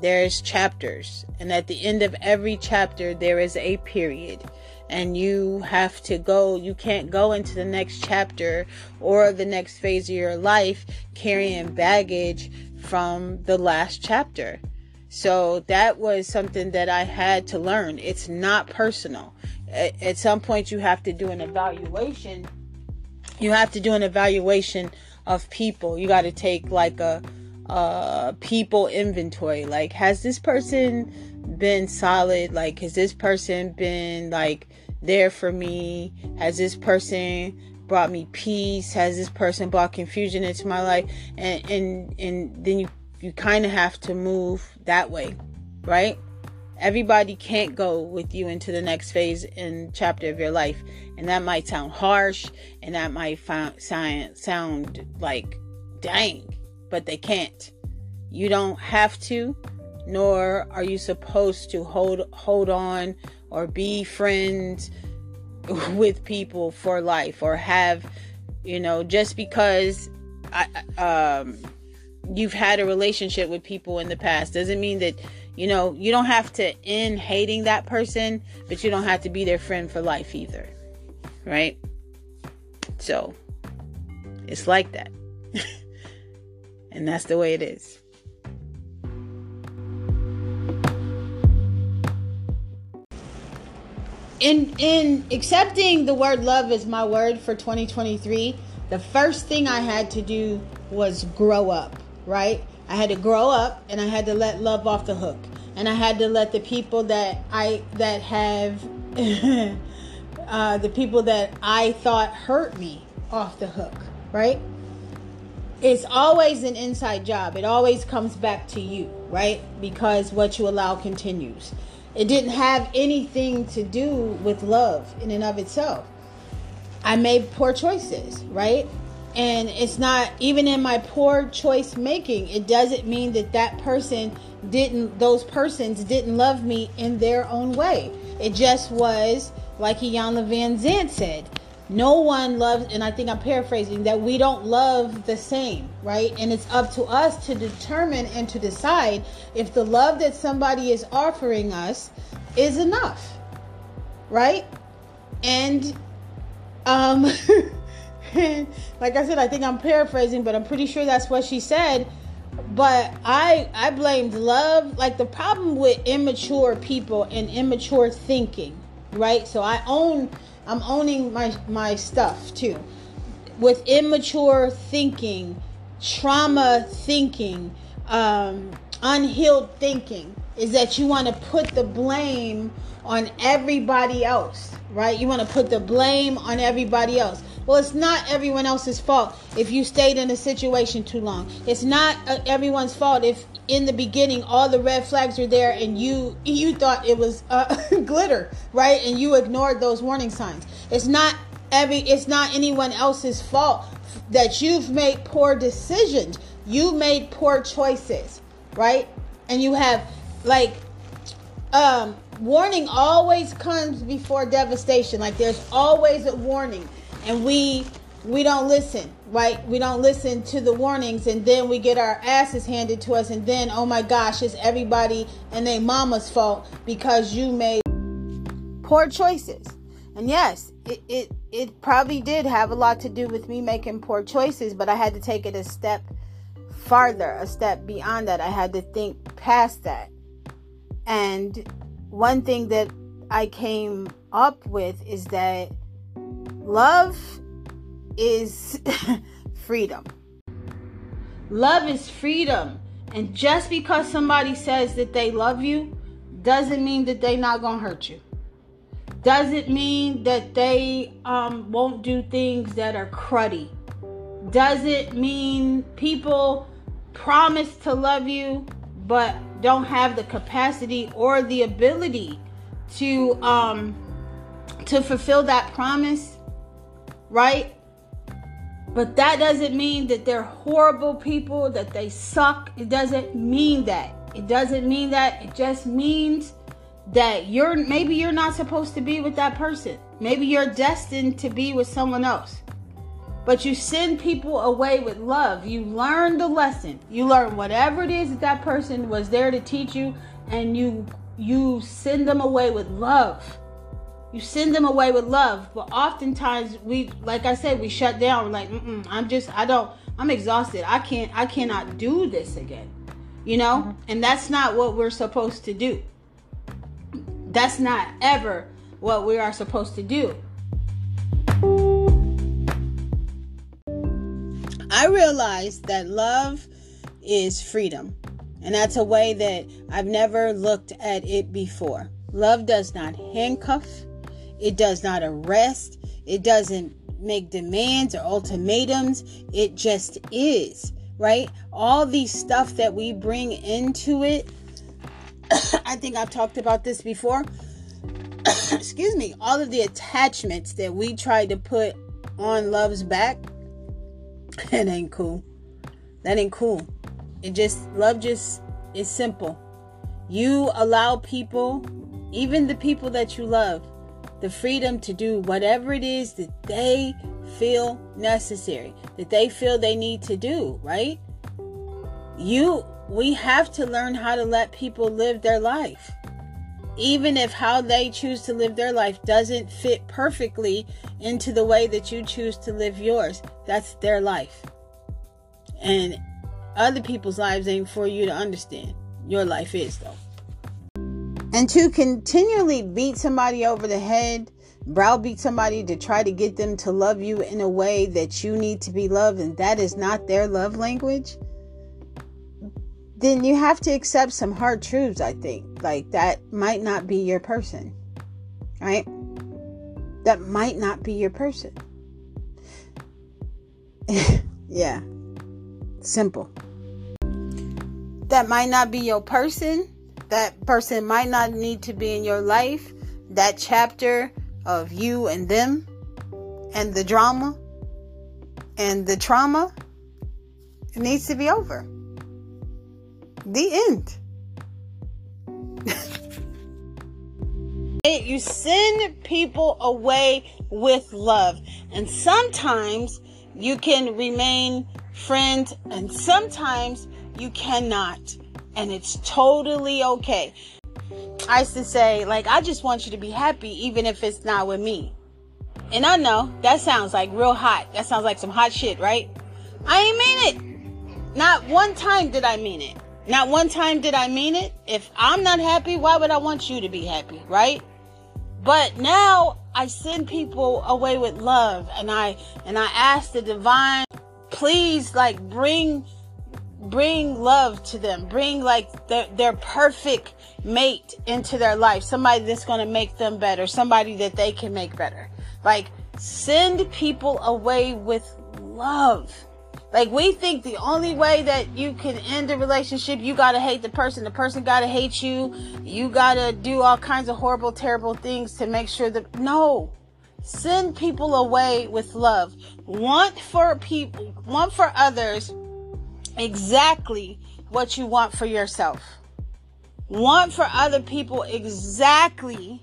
there's chapters. And at the end of every chapter, there is a period. And you have to go, you can't go into the next chapter or the next phase of your life carrying baggage from the last chapter. So that was something that I had to learn. It's not personal. At, some point, you have to do an evaluation. You have to do an evaluation of people. You got to take like a, a people inventory. Like, has this person been solid? Like, has this person been like there for me? Has this person brought me peace? Has this person brought confusion into my life? And and and then you you kind of have to move that way, right? Everybody can't go with you into the next phase and chapter of your life. And that might sound harsh and that might sound, sound like dang, but they can't. You don't have to, nor are you supposed to hold hold on or be friends with people for life or have, you know, just because I um you've had a relationship with people in the past doesn't mean that you know you don't have to end hating that person but you don't have to be their friend for life either right? So it's like that. And that's the way it is. In in accepting the word love as my word for 2023 the first thing i had to do was grow up right? I had to grow up and I had to let love off the hook. And I had to let the people that I that have uh, the people that I thought hurt me off the hook, right? It's always an inside job. It always comes back to you, right? Because what you allow continues. It didn't have anything to do with love in and of itself. I made poor choices, right? And it's not even in my poor choice making it doesn't mean that that person didn't those persons didn't love me in their own way. It just was like Iyanla Vanzant said no one loves and i think i'm paraphrasing that we don't love the same right? And it's up to us to determine and to decide if the love that somebody is offering us is enough right? And um like I said, I think I'm paraphrasing, but I'm pretty sure that's what she said. but I I blamed love. Like the problem with immature people and immature thinking, right? So I own I'm owning my my stuff too. With immature thinking, trauma thinking, um, unhealed thinking, is that you want to put the blame on everybody else, right? You want to put the blame on everybody else. Well, it's not everyone else's fault if you stayed in a situation too long. It's not uh, everyone's fault if in the beginning all the red flags were there and you you thought it was uh, glitter, right? And you ignored those warning signs. It's not every it's not anyone else's fault that you've made poor decisions. You made poor choices, right? And you have like um warning always comes before devastation. Like there's always a warning and we we don't listen right? We don't listen to the warnings and then we get our asses handed to us and then oh my gosh it's everybody and their mama's fault because you made poor choices. And yes it, it it probably did have a lot to do with me making poor choices but i had to take it a step farther a step beyond that. I had to think past that. And one thing that i came up with is that Love is freedom. Love is freedom. And just because somebody says that they love you doesn't mean that they're not going to hurt you. Doesn't mean that they um, won't do things that are cruddy. Doesn't mean people promise to love you but don't have the capacity or the ability to um, to fulfill that promise right? But that doesn't mean that they're horrible people, that they suck. It doesn't mean that. It doesn't mean that. It just means that you're maybe you're not supposed to be with that person. Maybe you're destined to be with someone else. But you send people away with love. You learn the lesson. You learn whatever it is that that person was there to teach you and you you send them away with love you send them away with love but oftentimes we like i said we shut down. Like i'm just i don't i'm exhausted. I can't i cannot do this again you know? Mm-hmm. and that's not what we're supposed to do. That's not ever what we are supposed to do. I realized that love is freedom and that's a way that i've never looked at it before. Love does not handcuff it does not arrest. It doesn't make demands or ultimatums. It just is, right? All these stuff that we bring into it. I think I've talked about this before. Excuse me. All of the attachments that we try to put on love's back. That ain't cool. That ain't cool. It just, love just is simple. You allow people, even the people that you love, the freedom to do whatever it is that they feel necessary, that they feel they need to do, right? You we have to learn how to let people live their life. Even if how they choose to live their life doesn't fit perfectly into the way that you choose to live yours, that's their life. And other people's lives ain't for you to understand. Your life is, though. And to continually beat somebody over the head, browbeat somebody to try to get them to love you in a way that you need to be loved, and that is not their love language, then you have to accept some hard truths, I think. Like that might not be your person, right? That might not be your person. yeah, simple. That might not be your person that person might not need to be in your life. That chapter of you and them and the drama and the trauma it needs to be over. The end. you send people away with love, and sometimes you can remain friends, and sometimes you cannot and it's totally okay. I used to say, like, I just want you to be happy, even if it's not with me. And I know that sounds like real hot. That sounds like some hot shit, right? I ain't mean it. Not one time did I mean it. Not one time did I mean it. If I'm not happy, why would I want you to be happy, right? But now I send people away with love and I and I ask the divine please like bring bring love to them. Bring like their their perfect mate into their life. Somebody that's going to make them better, somebody that they can make better. Like send people away with love like we think the only way that you can end a relationship, you gotta hate the person, the person gotta hate you, you gotta do all kinds of horrible, terrible things to make sure that no. Send people away with love. Want for people, want for others exactly what you want for yourself. Want for other people exactly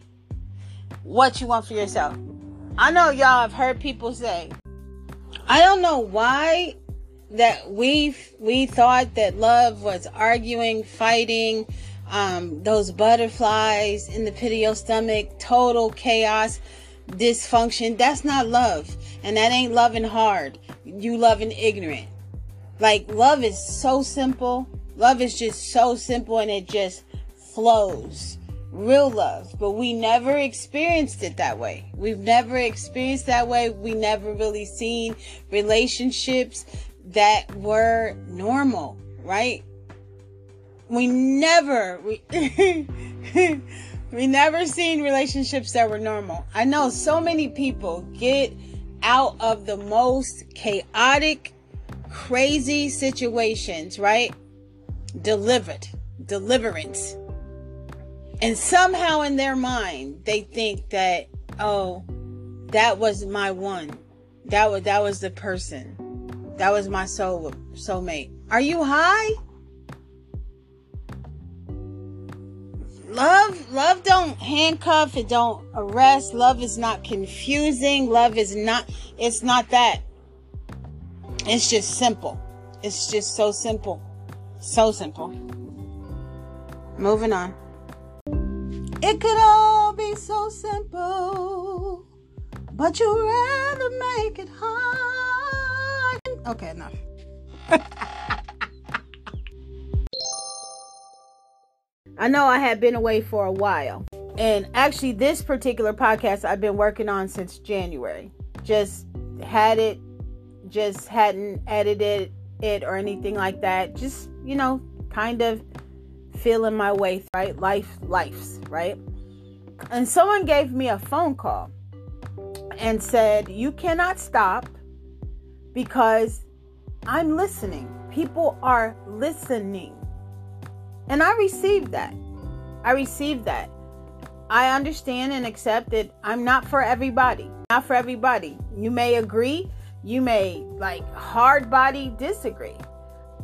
what you want for yourself. I know y'all have heard people say, I don't know why that we we thought that love was arguing, fighting, um, those butterflies in the pit of your stomach, total chaos, dysfunction. That's not love, and that ain't loving hard. You loving ignorant. Like love is so simple. Love is just so simple, and it just flows. Real love, but we never experienced it that way. We've never experienced that way. We never really seen relationships that were normal, right? We never we we never seen relationships that were normal. I know so many people get out of the most chaotic, crazy situations, right? Delivered, deliverance. And somehow in their mind, they think that, oh, that was my one. That was that was the person. That was my soul soulmate. Are you high? Love, love don't handcuff, it don't arrest. Love is not confusing. Love is not it's not that. It's just simple. It's just so simple. So simple. Moving on. It could all be so simple, but you rather make it hard. Okay, enough. I know I had been away for a while. And actually, this particular podcast I've been working on since January. Just had it, just hadn't edited it or anything like that. Just, you know, kind of feeling my way, right? Life, lives, right? And someone gave me a phone call and said, You cannot stop because I'm listening. People are listening. And I received that. I received that. I understand and accept that I'm not for everybody. Not for everybody. You may agree, you may like hard body disagree.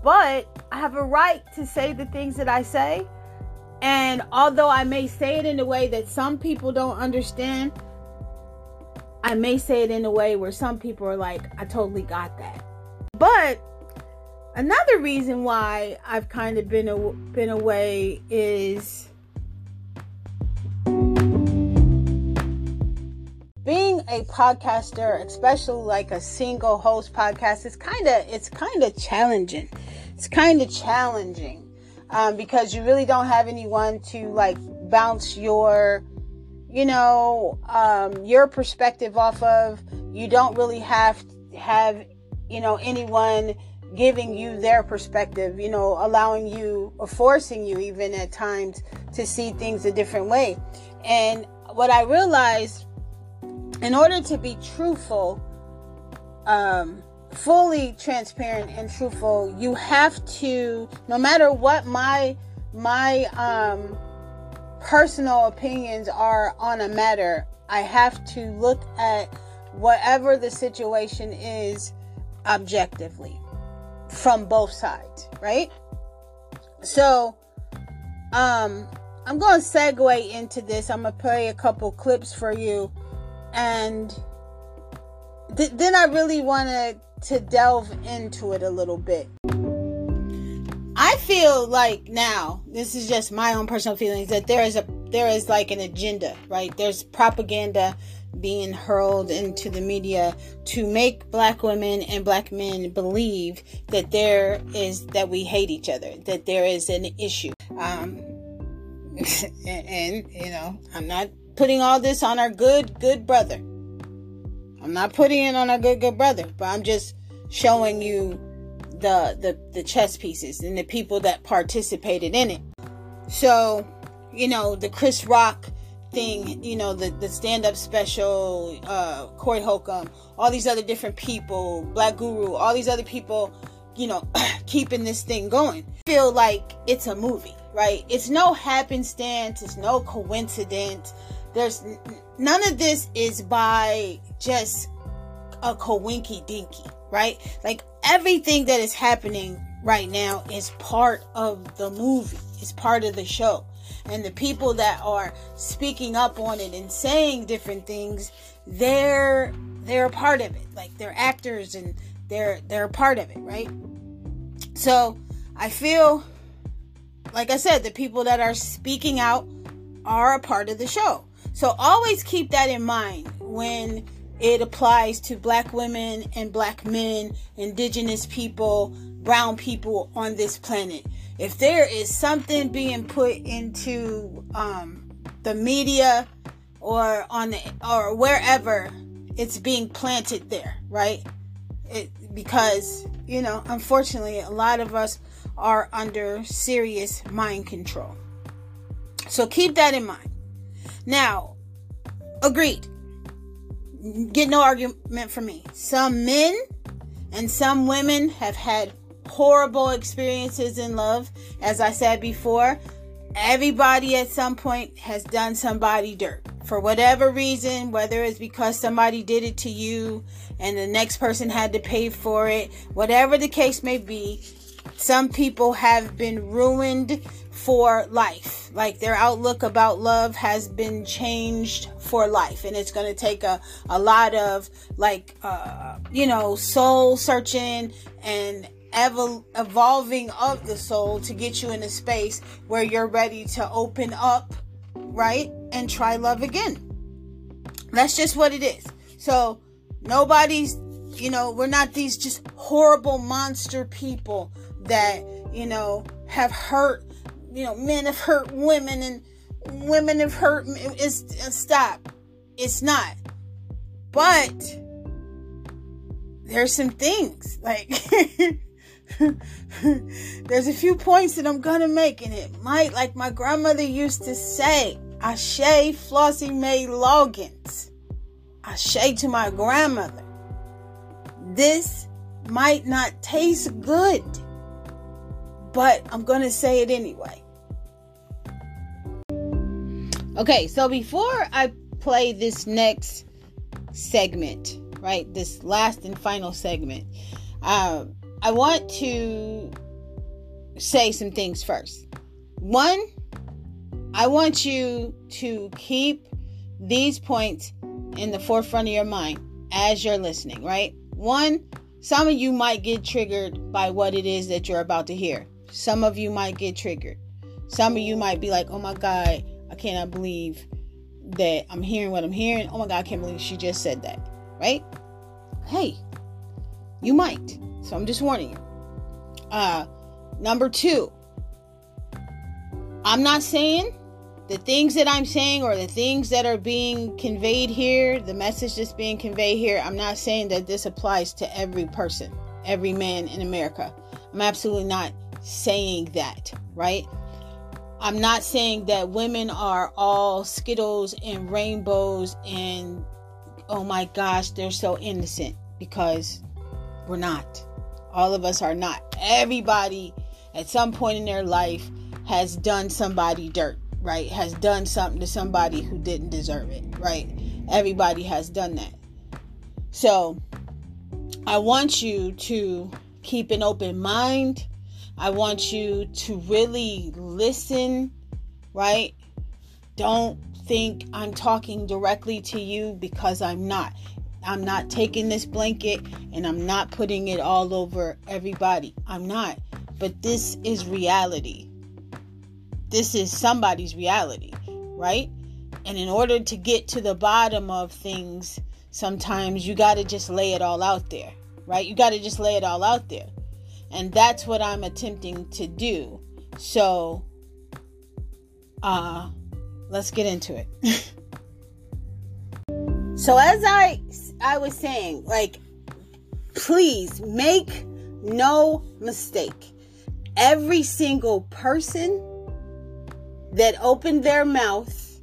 But I have a right to say the things that I say. And although I may say it in a way that some people don't understand, I may say it in a way where some people are like, I totally got that. But another reason why I've kind of been a, been away is being a podcaster, especially like a single host podcast, is kind of it's kind of challenging. It's kind of challenging um, because you really don't have anyone to like bounce your you know, um, your perspective off of. You don't really have have, you know, anyone giving you their perspective, you know, allowing you or forcing you even at times to see things a different way. And what I realized in order to be truthful, um, fully transparent and truthful, you have to, no matter what my my um personal opinions are on a matter, I have to look at whatever the situation is objectively from both sides, right? So, um, I'm going to segue into this. I'm going to play a couple clips for you. And th- then I really wanted to delve into it a little bit. I feel like now, this is just my own personal feelings, that there is a there is like an agenda, right? There's propaganda being hurled into the media to make black women and black men believe that there is that we hate each other, that there is an issue. Um, and, and you know, I'm not putting all this on our good good brother. I'm not putting it on our good good brother, but I'm just showing you the the the chess pieces and the people that participated in it. So, you know, the Chris Rock thing, you know, the, the stand up special, uh, Corey Holcomb, all these other different people, Black Guru, all these other people, you know, keeping this thing going. I feel like it's a movie, right? It's no happenstance, it's no coincidence. There's none of this is by just a coinky dinky, right? Like everything that is happening right now is part of the movie, it's part of the show. And the people that are speaking up on it and saying different things, they're they're a part of it. Like they're actors and they're they're a part of it, right? So I feel like I said, the people that are speaking out are a part of the show. So always keep that in mind when it applies to black women and black men, indigenous people, brown people on this planet. If there is something being put into um, the media or on the or wherever it's being planted there, right? It, because you know, unfortunately, a lot of us are under serious mind control. So keep that in mind. Now, agreed get no argument from me. Some men and some women have had horrible experiences in love. As I said before, everybody at some point has done somebody dirt. For whatever reason, whether it's because somebody did it to you and the next person had to pay for it, whatever the case may be, some people have been ruined for life. Like their outlook about love has been changed for life. And it's going to take a, a lot of like, uh, you know, soul searching and ev- evolving of the soul to get you in a space where you're ready to open up, right? And try love again. That's just what it is. So nobody's, you know, we're not these just horrible monster people that, you know, have hurt you know, men have hurt women and women have hurt. It's, uh, stop. It's not. But there's some things like there's a few points that I'm gonna make, and it might, like my grandmother used to say, Ashe Flossie Mae Loggins. Ashe to my grandmother. This might not taste good, but I'm gonna say it anyway. Okay, so before I play this next segment, right, this last and final segment, um, I want to say some things first. One, I want you to keep these points in the forefront of your mind as you're listening, right? One, some of you might get triggered by what it is that you're about to hear. Some of you might get triggered. Some of you might be like, oh my God, I cannot believe that I'm hearing what I'm hearing. Oh my God, I can't believe she just said that. Right? Hey, you might. So I'm just warning you. Uh, number two, I'm not saying the things that I'm saying or the things that are being conveyed here, the message that's being conveyed here, I'm not saying that this applies to every person, every man in America. I'm absolutely not saying that, right? I'm not saying that women are all skittles and rainbows and oh my gosh, they're so innocent because we're not. All of us are not. Everybody at some point in their life has done somebody dirt, right? Has done something to somebody who didn't deserve it, right? Everybody has done that. So, I want you to keep an open mind I want you to really listen, right? Don't think I'm talking directly to you because I'm not. I'm not taking this blanket and I'm not putting it all over everybody. I'm not. But this is reality. This is somebody's reality, right? And in order to get to the bottom of things, sometimes you got to just lay it all out there, right? You got to just lay it all out there. And that's what I'm attempting to do. So, uh, let's get into it. so as I I was saying, like please make no mistake. Every single person that opened their mouth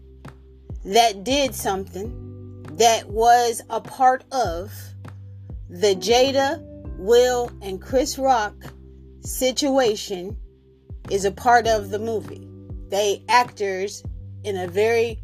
that did something that was a part of the Jada, Will, and Chris Rock situation is a part of the movie. They actors in a very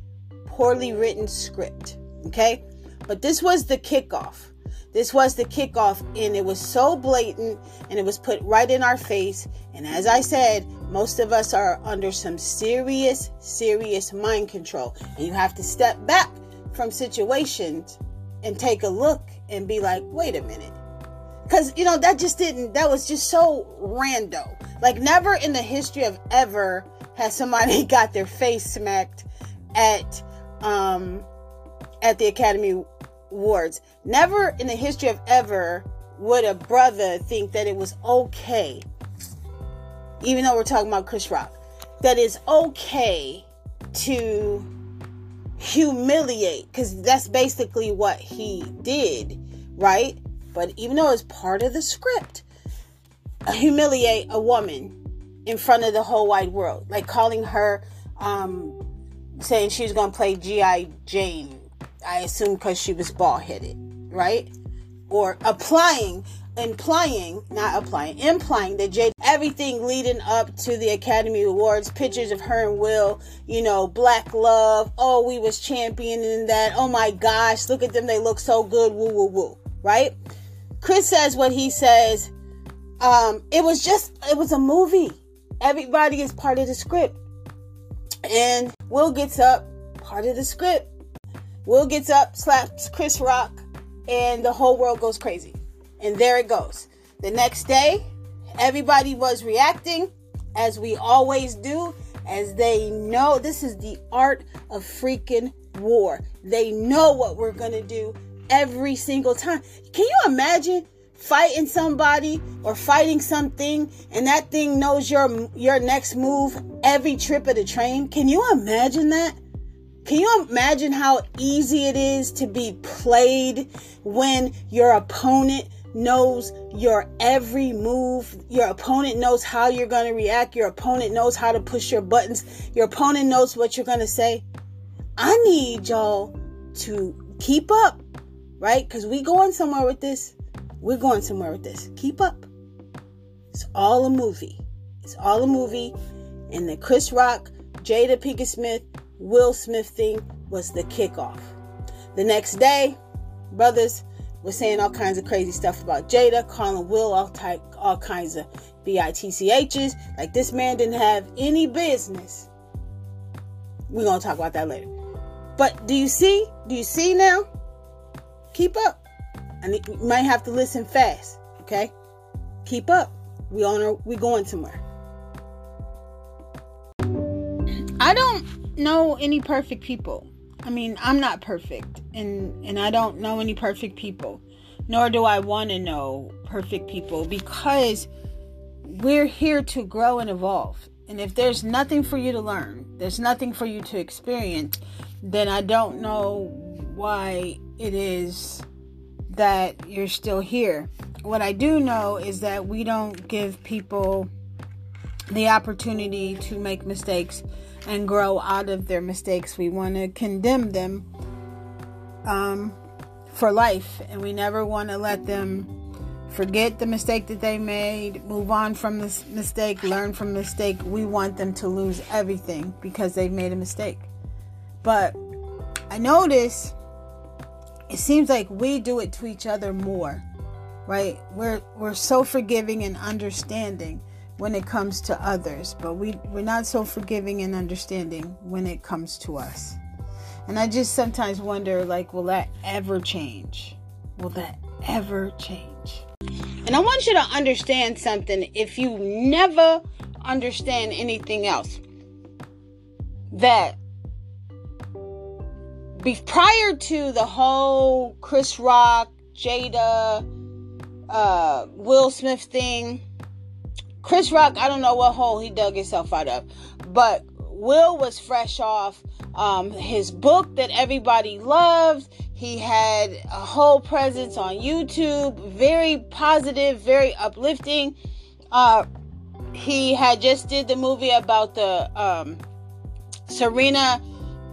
poorly written script. Okay? But this was the kickoff. This was the kickoff, and it was so blatant and it was put right in our face. And as I said, most of us are under some serious, serious mind control. And you have to step back from situations and take a look and be like, wait a minute. Because, you know, that just didn't, that was just so rando. Like, never in the history of ever has somebody got their face smacked at, um, at the Academy Awards. Never in the history of ever would a brother think that it was okay, even though we're talking about Chris Rock, that it's okay to humiliate, because that's basically what he did, right? But even though it's part of the script, humiliate a woman in front of the whole wide world, like calling her, um, saying she was to play G.I. Jane I assume because she was bald headed, right? Or applying, implying, not applying, implying that Jade, everything leading up to the Academy Awards, pictures of her and Will, you know, black love. Oh, we was championing that. Oh my gosh, look at them. They look so good. Woo, woo, woo. Right? Chris says what he says. Um, it was just, it was a movie. Everybody is part of the script. And Will gets up, part of the script Will gets up, slaps Chris Rock, and the whole world goes crazy. And there it goes. The next day, everybody was reacting as we always do, as they know this is the art of freaking war. They know what we're going to do every single time. Can you imagine fighting somebody or fighting something and that thing knows your your next move every trip of the train? Can you imagine that? Can you imagine how easy it is to be played when your opponent knows your every move? Your opponent knows how you're going to react. Your opponent knows how to push your buttons. Your opponent knows what you're going to say. I need y'all to keep up, right? Because we going somewhere with this. We're going somewhere with this. Keep up. It's all a movie. It's all a movie. And the Chris Rock, Jada Pinkett Smith, Will Smith thing was the kickoff. The next day, brothers were saying all kinds of crazy stuff about Jada, calling Will all type, all kinds of bitchs. Like this man didn't have any business. We're gonna talk about that later. But do you see? Do you see now? Keep up. And you might have to listen fast. Okay? Keep up. We on our, we going somewhere. I don't know any perfect people. I mean, I'm not perfect and and I don't know any perfect people. Nor do I want to know perfect people because we're here to grow and evolve. And if there's nothing for you to learn, there's nothing for you to experience, then I don't know why it is that you're still here. What I do know is that we don't give people the opportunity to make mistakes and grow out of their mistakes. We want to condemn them um, for life, and we never want to let them forget the mistake that they made, move on from this mistake, learn from mistake. We want them to lose everything because they've made a mistake. But I notice it seems like we do it to each other more, right? We're we're so forgiving and understanding when it comes to others, but we, we're not so forgiving and understanding when it comes to us. And I just sometimes wonder, like, will that ever change? Will that ever change? And I want you to understand something if you never understand anything else that be, prior to the whole Chris Rock, Jada, uh, Will Smith thing, Chris Rock, I don't know what hole he dug himself out of, but Will was fresh off um, his book that everybody loved. He had a whole presence on YouTube, very positive, very uplifting. Uh, he had just did the movie about the um, Serena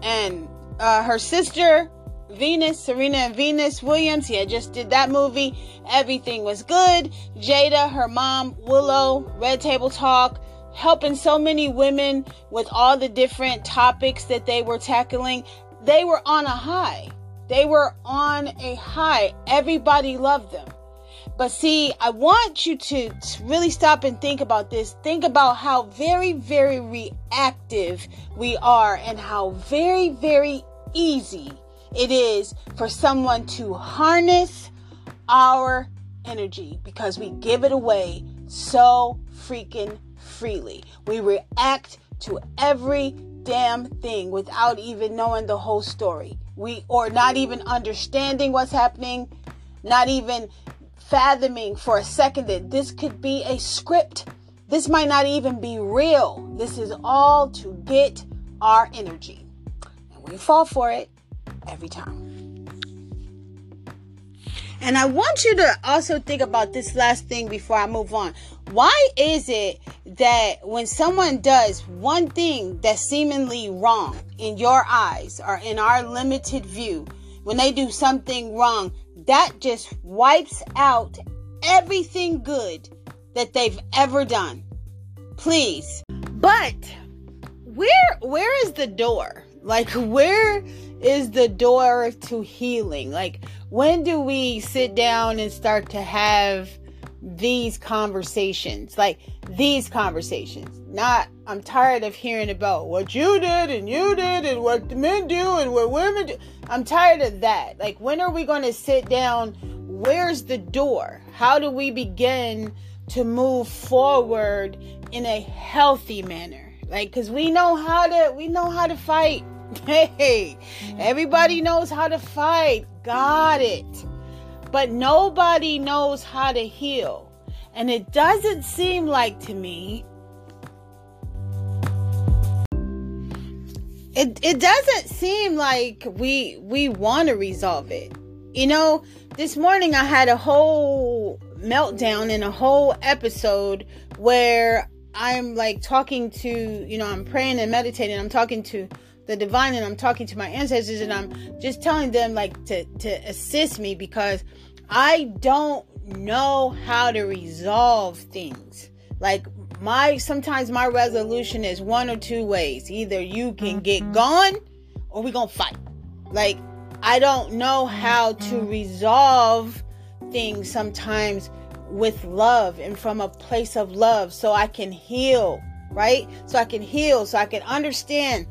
and uh, her sister Venus, Serena and Venus Williams. Had just did that movie. Everything was good. Jada, her mom, Willow, Red Table Talk, helping so many women with all the different topics that they were tackling. They were on a high. They were on a high. Everybody loved them. But see, I want you to really stop and think about this. Think about how very, very reactive we are and how very, very easy it is for someone to harness our energy because we give it away so freaking freely. We react to every damn thing without even knowing the whole story. We or not even understanding what's happening, not even fathoming for a second that this could be a script. This might not even be real. This is all to get our energy. And we fall for it every time. And I want you to also think about this last thing before I move on. Why is it that when someone does one thing that's seemingly wrong in your eyes or in our limited view, when they do something wrong, that just wipes out everything good that they've ever done? Please. But where where is the door? Like where is the door to healing? Like, when do we sit down and start to have these conversations? Like, these conversations. Not, I'm tired of hearing about what you did and you did and what the men do and what women do. I'm tired of that. Like, when are we going to sit down? Where's the door? How do we begin to move forward in a healthy manner? Like, cause we know how to, we know how to fight Hey, everybody knows how to fight. Got it. But nobody knows how to heal. And it doesn't seem like to me it it doesn't seem like we we want to resolve it. You know, this morning I had a whole meltdown in a whole episode where I'm like talking to, you know, I'm praying and meditating. I'm talking to the divine and I'm talking to my ancestors and I'm just telling them like to to assist me because I don't know how to resolve things. Like my sometimes my resolution is one or two ways. Either you can get mm-hmm. gone or we going to fight. Like I don't know how to mm-hmm. resolve things sometimes with love and from a place of love so I can heal, right? So I can heal, so I can understand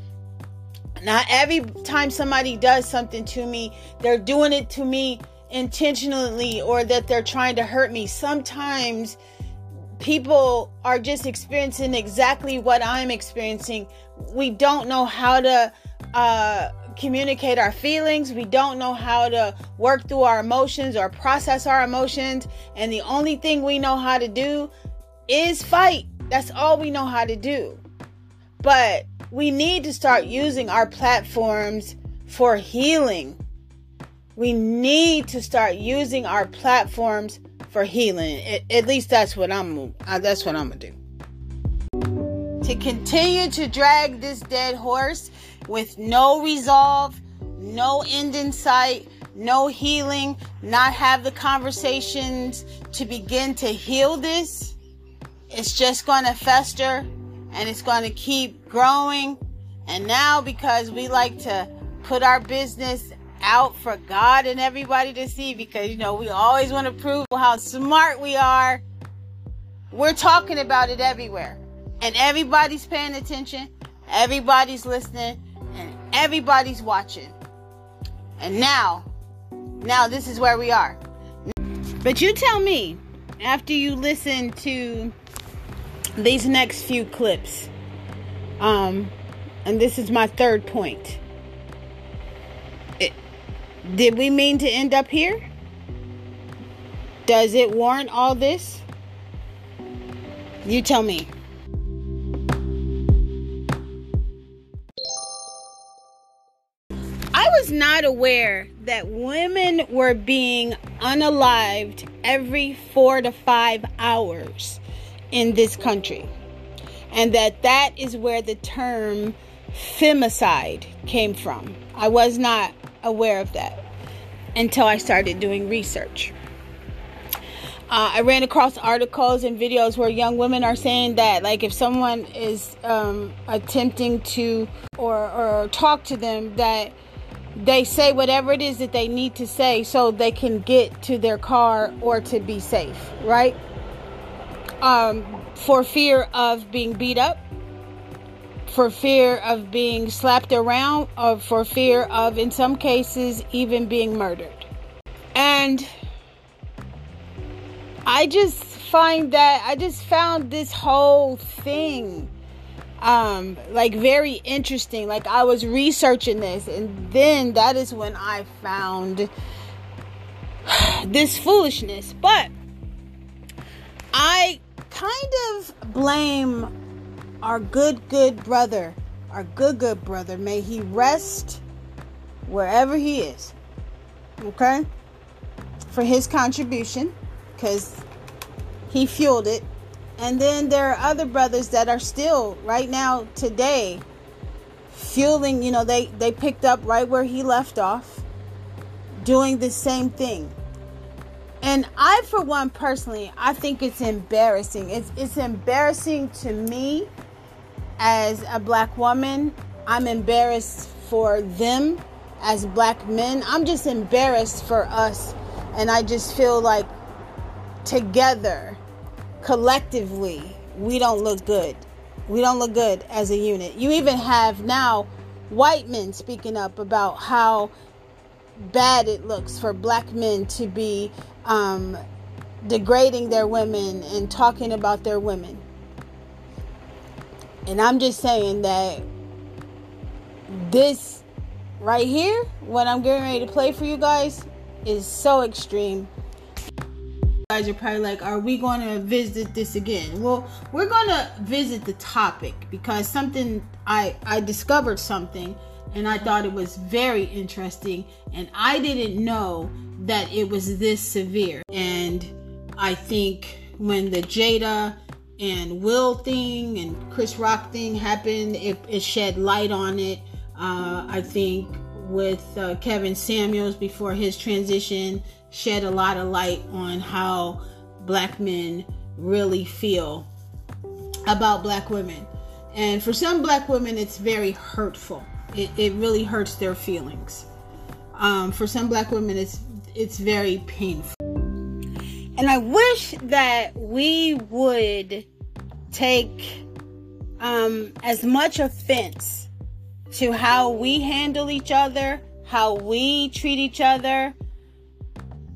not every time somebody does something to me, they're doing it to me intentionally or that they're trying to hurt me. Sometimes people are just experiencing exactly what I'm experiencing. We don't know how to uh, communicate our feelings. We don't know how to work through our emotions or process our emotions. And the only thing we know how to do is fight. That's all we know how to do. But we need to start using our platforms for healing. We need to start using our platforms for healing. At, least that's what I'm. Uh, that's what I'm gonna do. To continue to drag this dead horse with no resolve, no end in sight, no healing, not have the conversations to begin to heal this, it's just gonna fester and it's going to keep growing. And now, because we like to put our business out for God and everybody to see, because you know, we always want to prove how smart we are, we're talking about it everywhere. And everybody's paying attention, everybody's listening, and everybody's watching. And now, now this is where we are. But you tell me, after you listen to these next few clips. Um, and this is my third point. It, Did we mean to end up here? Does it warrant all this? You tell me. I was not aware that women were being unalived every four to five hours in this country. And that that is where the term femicide came from. I was not aware of that until I started doing research. Uh, I ran across articles and videos where young women are saying that, like, if someone is um, attempting to or, or talk to them, that they say whatever it is that they need to say so they can get to their car or to be safe, right? Um, for fear of being beat up, for fear of being slapped around, or for fear of, in some cases, even being murdered. And I just find that I just found this whole thing um like very interesting like i was researching this and then that is when i found this foolishness but i kind of blame our good good brother our good good brother. May he rest wherever he is okay? For his contribution because he fueled it. And then there are other brothers that are still right now today fueling, you know, they they picked up right where he left off doing the same thing. And I for one personally, I think it's embarrassing. It's it's embarrassing to me as a black woman. I'm embarrassed for them as black men. I'm just embarrassed for us and I just feel like together collectively, we don't look good. We don't look good as a unit. You even have now white men speaking up about how bad it looks for black men to be um, degrading their women and talking about their women. And I'm just saying that this right here, what I'm getting ready to play for you guys, is so extreme guys are probably like, are we going to visit this again? Well, we're going to visit the topic because something I I discovered something and I thought it was very interesting and I didn't know that it was this severe. And I think when the Jada and Will thing and Chris Rock thing happened, it, it shed light on it. Uh, I think with uh, Kevin Samuels before his transition, shed a lot of light on how black men really feel about black women. And for some black women, it's very hurtful. It, it really hurts their feelings. Um, for some black women, it's it's very painful. And I wish that we would take um, as much offense to how we handle each other, how we treat each other,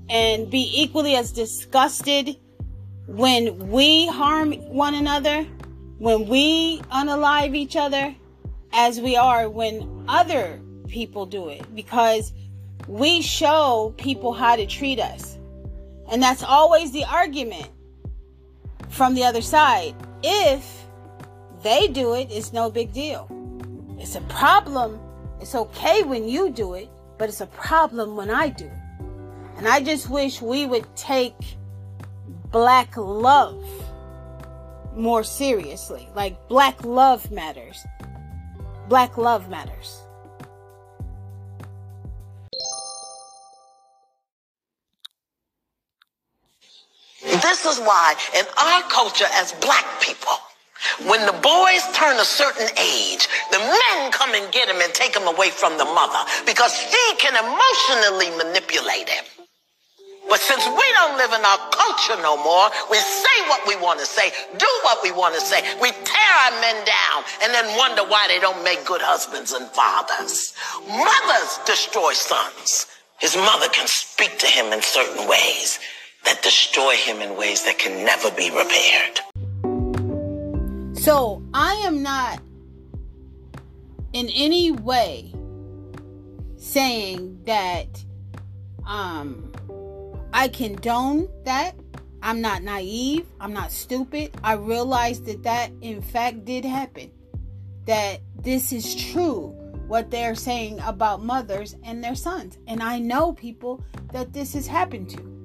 and be equally as disgusted when we harm one another, when we unalive each other, as we are when other people do it. Because we show people how to treat us. And that's always the argument from the other side. If they do it, it's no big deal. It's a problem. It's okay when you do it, but it's a problem when I do it. And I just wish we would take black love more seriously. Like, black love matters. Black love matters. This is why in our culture as black people, when the boys turn a certain age, the men come and get him and take him away from the mother because she can emotionally manipulate him. But since we don't live in our culture no more, we say what we want to say, do what we want to say. We tear our men down and then wonder why they don't make good husbands and fathers. Mothers destroy sons. His mother can speak to him in certain ways that destroy him in ways that can never be repaired. So I am not in any way saying that Um, I condone that. I'm not naive. I'm not stupid. I realize that that in fact did happen. That this is true what they're saying about mothers and their sons. And I know people that this has happened to.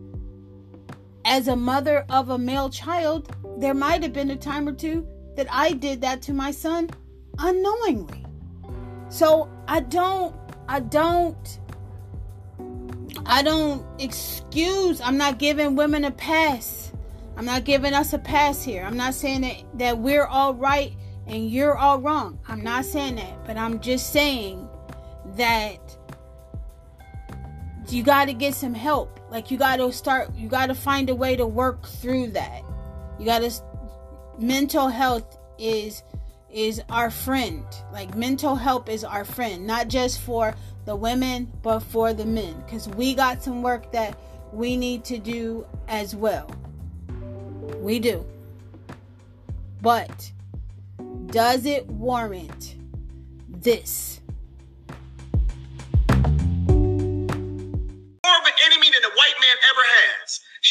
As a mother of a male child, there might have been a time or two that I did that to my son unknowingly. So I don't, I don't, I don't excuse, I'm not giving women a pass. I'm not giving us a pass here. I'm not saying that, that we're all right and you're all wrong. I'm not saying that, but I'm just saying that you got to get some help. Like you got to start you got to find a way to work through that. You got to mental health is is our friend. Like mental health is our friend, not just for the women but for the men cuz we got some work that we need to do as well. We do. But does it warrant this? More of an enemy than the white man ever has.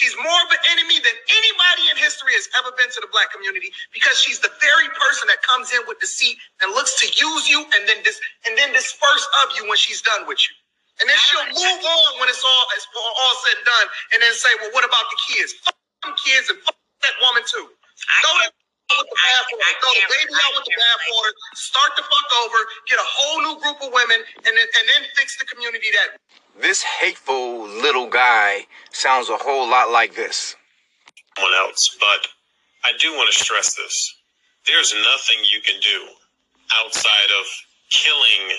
She's more of an enemy than anybody in history has ever been to the black community because she's the very person that comes in with deceit and looks to use you and then dis- and then disperse of you when she's done with you. And then she'll move on when it's all it's all said and done, and then say, "Well, what about the kids? Fuck them kids and fuck that woman too." Throw that with the bathwater. Throw the baby out with the bathwater. Start the fuck over. Get a whole new group of women, and then and then fix the community that. This hateful little guy sounds a whole lot like this. Someone else, but I do want to stress this. There's nothing you can do outside of killing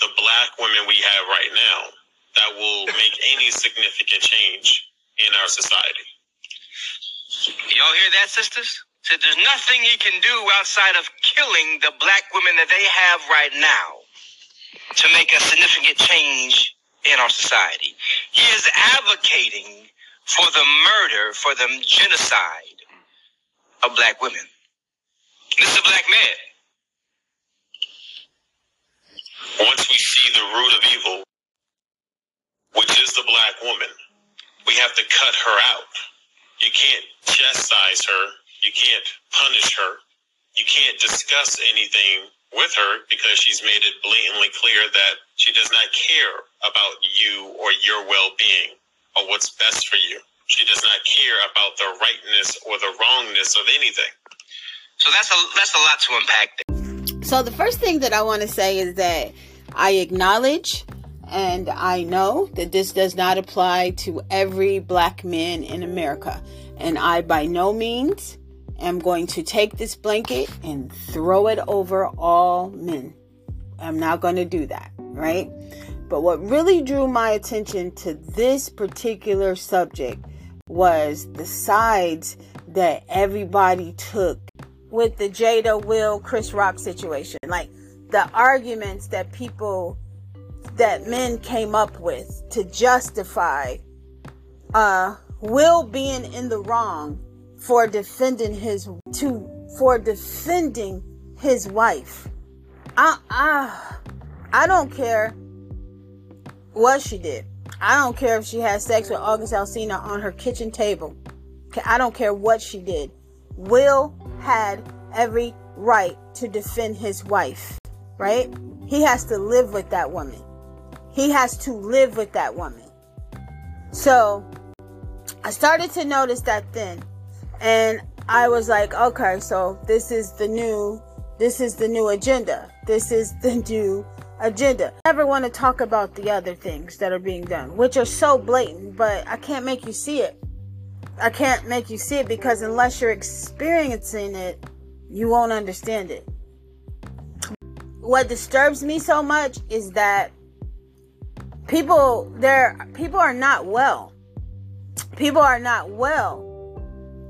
the black women we have right now that will make any significant change in our society. Y'all hear that, sisters? Said there's nothing he can do outside of killing the black women that they have right now to make a significant change in our society. He is advocating for the murder, for the genocide of black women. This is a black man. Once we see the root of evil, which is the black woman, we have to cut her out. You can't chastise her. You can't punish her. You can't discuss anything with her because she's made it blatantly clear that she does not care about you or your well-being or what's best for you. She does not care about the rightness or the wrongness of anything. So that's a that's a lot to unpack. So the first thing that I want to say is that I acknowledge and I know that this does not apply to every black man in America. And I by no means am going to take this blanket and throw it over all men. I'm not going to do that, right? But what really drew my attention to this particular subject was the sides that everybody took with the Jada Will Chris Rock situation. Like the arguments that people that men came up with to justify uh Will being in the wrong for defending his to for defending his wife. I I I don't care what she did. I don't care if she had sex with August Alsina on her kitchen table. I don't care what she did. Will had every right to defend his wife, right? He has to live with that woman. He has to live with that woman. So I started to notice that then. And I was like, okay, so this is the new this is the new agenda. This is the new agenda. I never want to talk about the other things that are being done, which are so blatant, but I can't make you see it. I can't make you see it because unless you're experiencing it, you won't understand it. What disturbs me so much is that people there people are not well. People are not well.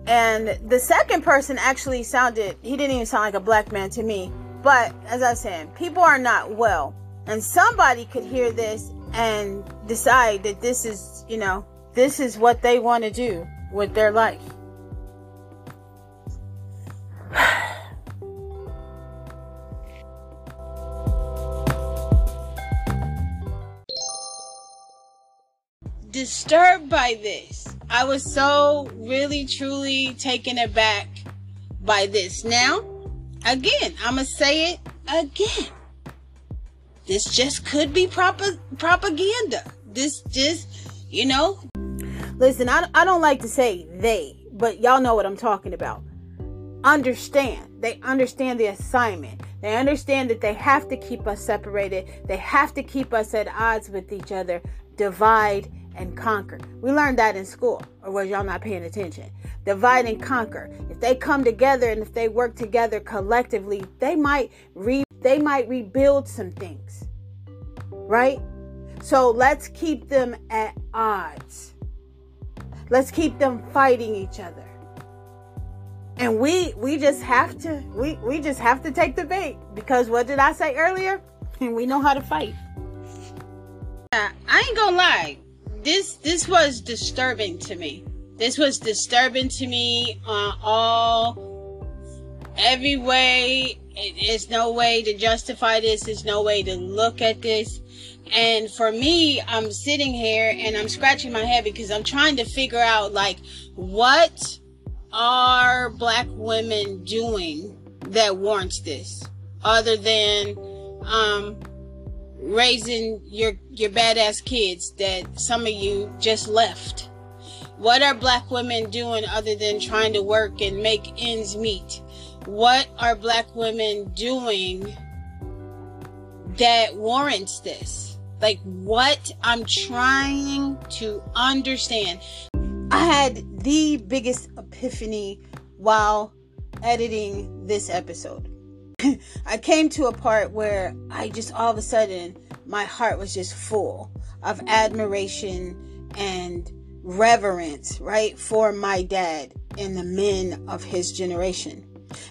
And the second person actually sounded he didn't even sound like a black man to me. But as I said, people are not well. And somebody could hear this and decide that this is, you know, this is what they want to do with their life. disturbed by this. I was so really truly taken aback by this. Now, again, I'm going to say it again. This just could be prop- propaganda. This just, you know. Listen, I, I don't like to say they, but y'all know what I'm talking about. Understand. They understand the assignment. They understand that they have to keep us separated. They have to keep us at odds with each other, divide and conquer. We learned that in school, or was y'all not paying attention? Divide and conquer. If they come together and if they work together collectively, they might re they might rebuild some things. Right? So let's keep them at odds. Let's keep them fighting each other. And we we just have to we we just have to take the bait because what did I say earlier? And we know how to fight. I ain't gonna lie this this was disturbing to me. This was disturbing to me on all every way. There's no way to justify this. There's no way to look at this. And for me, I'm sitting here and I'm scratching my head because I'm trying to figure out like what are black women doing that warrants this other than um raising your your badass kids that some of you just left? What are black women doing other than trying to work and make ends meet? What are black women doing that warrants this? Like what I'm trying to understand. I had the biggest epiphany while editing this episode. I came to a part where I just all of a sudden my heart was just full of admiration and reverence, right, for my dad and the men of his generation.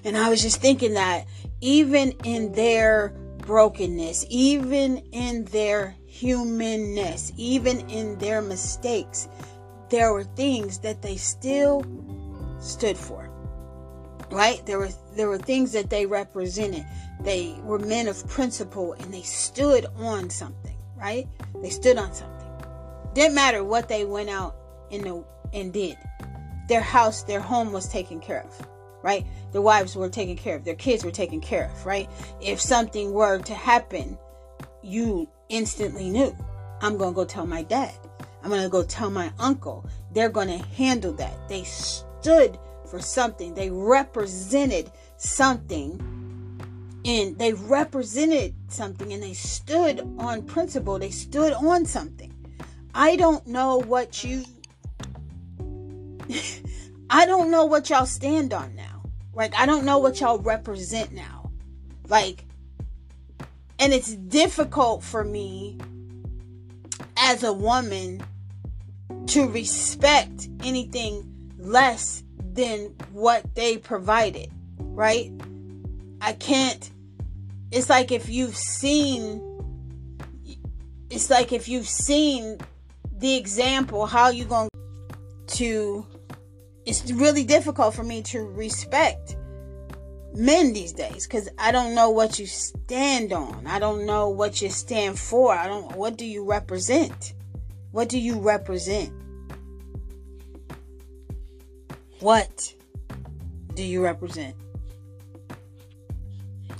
And I was just thinking that even in their brokenness, even in their humanness, even in their mistakes, there were things that they still stood for right? There were there were things that they represented. They were men of principle and they stood on something right? They stood on something. Didn't matter what they went out in the and did. Their house their home was taken care of right? Their wives were taken care of. Their kids were taken care of right? If something were to happen you instantly knew i'm gonna go tell my dad. I'm gonna go tell my uncle. They're gonna handle that. They stood for something. They represented something and they represented something and they stood on principle. They stood on something. I don't know what you I don't know what y'all stand on now. Like I don't know what y'all represent now. Like and it's difficult for me as a woman to respect anything less than what they provided, right? I can't. It's like if you've seen, it's like if you've seen the example, how you going to, it's really difficult for me to respect men these days because I don't know what you stand on. I don't know what you stand for. I don't, what do you represent? What do you represent? What do you represent?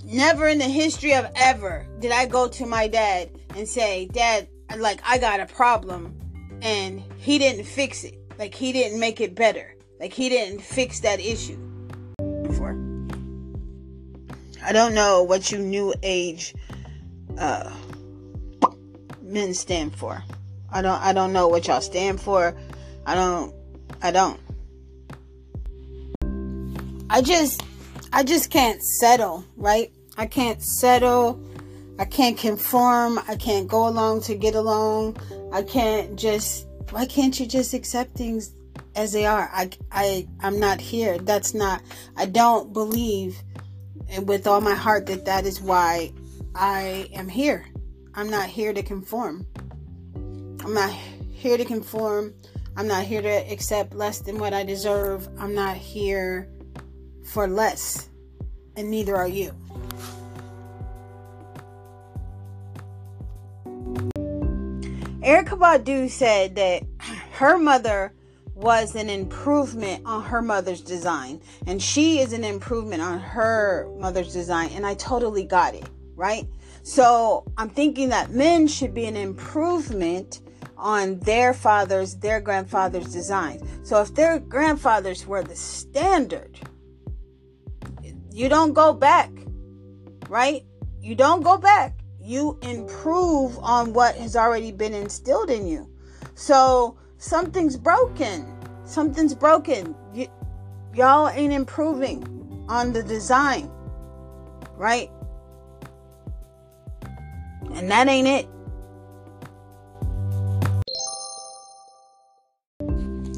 Never in the history of ever did I go to my dad and say, Dad, like, I got a problem. And he didn't fix it. Like, he didn't make it better. Like, he didn't fix that issue. Before. I don't know what you new age uh, men stand for. I don't I don't know what y'all stand for. I don't I don't. I just I just can't settle, right? I can't settle. I can't conform. I can't go along to get along. I can't just why can't you just accept things as they are? I I I'm not here. That's not I don't believe and with all my heart that that is why I am here. I'm not here to conform. I'm not here to conform. I'm not here to accept less than what I deserve. I'm not here for less, and neither are you. Erykah Badu said that her mother was an improvement on her mother's design, and she is an improvement on her mother's design, and I totally got it, right? So I'm thinking that men should be an improvement on their father's, their grandfather's designs. So if their grandfathers were the standard, you don't go back, right? You don't go back. You improve on what has already been instilled in you. So something's broken. Something's broken. Y- y'all ain't improving on the design, right? And that ain't it.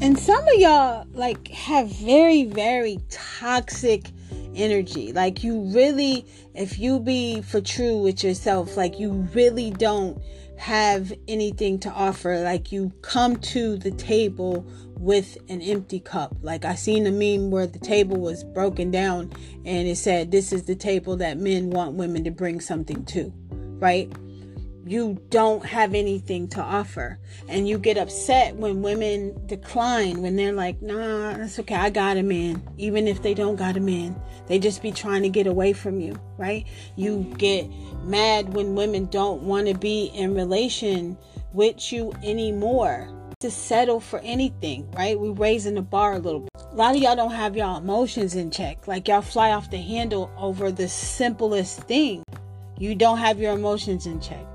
And some of y'all like have very, very toxic energy. Like you really, if you be for true with yourself, like you really don't have anything to offer. Like you come to the table with an empty cup. Like I seen a meme where the table was broken down and it said, This is the table that men want women to bring something to, right? You don't have anything to offer. And you get upset when women decline, when they're like, nah, that's okay, I got a man. Even if they don't got a man, they just be trying to get away from you, right? You get mad when women don't want to be in relation with you anymore to settle for anything, right? We're raising the bar a little bit. A lot of y'all don't have y'all emotions in check. Like y'all fly off the handle over the simplest thing. You don't have your emotions in check.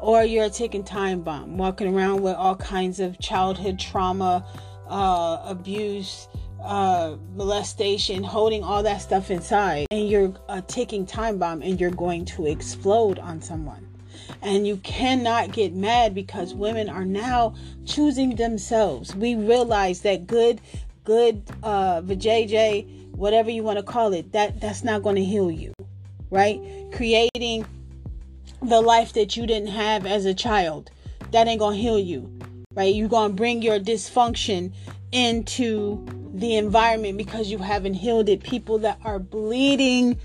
Or you're a ticking time bomb, walking around with all kinds of childhood trauma, uh, abuse, uh, molestation, holding all that stuff inside, and you're a ticking time bomb and you're going to explode on someone. And you cannot get mad because women are now choosing themselves. We realize that good, good, uh, vajayjay, whatever you want to call it, that that's not going to heal you, right? Creating the life that you didn't have as a child, that ain't to heal you, right? You're to bring your dysfunction into the environment because you haven't healed it. People that are bleeding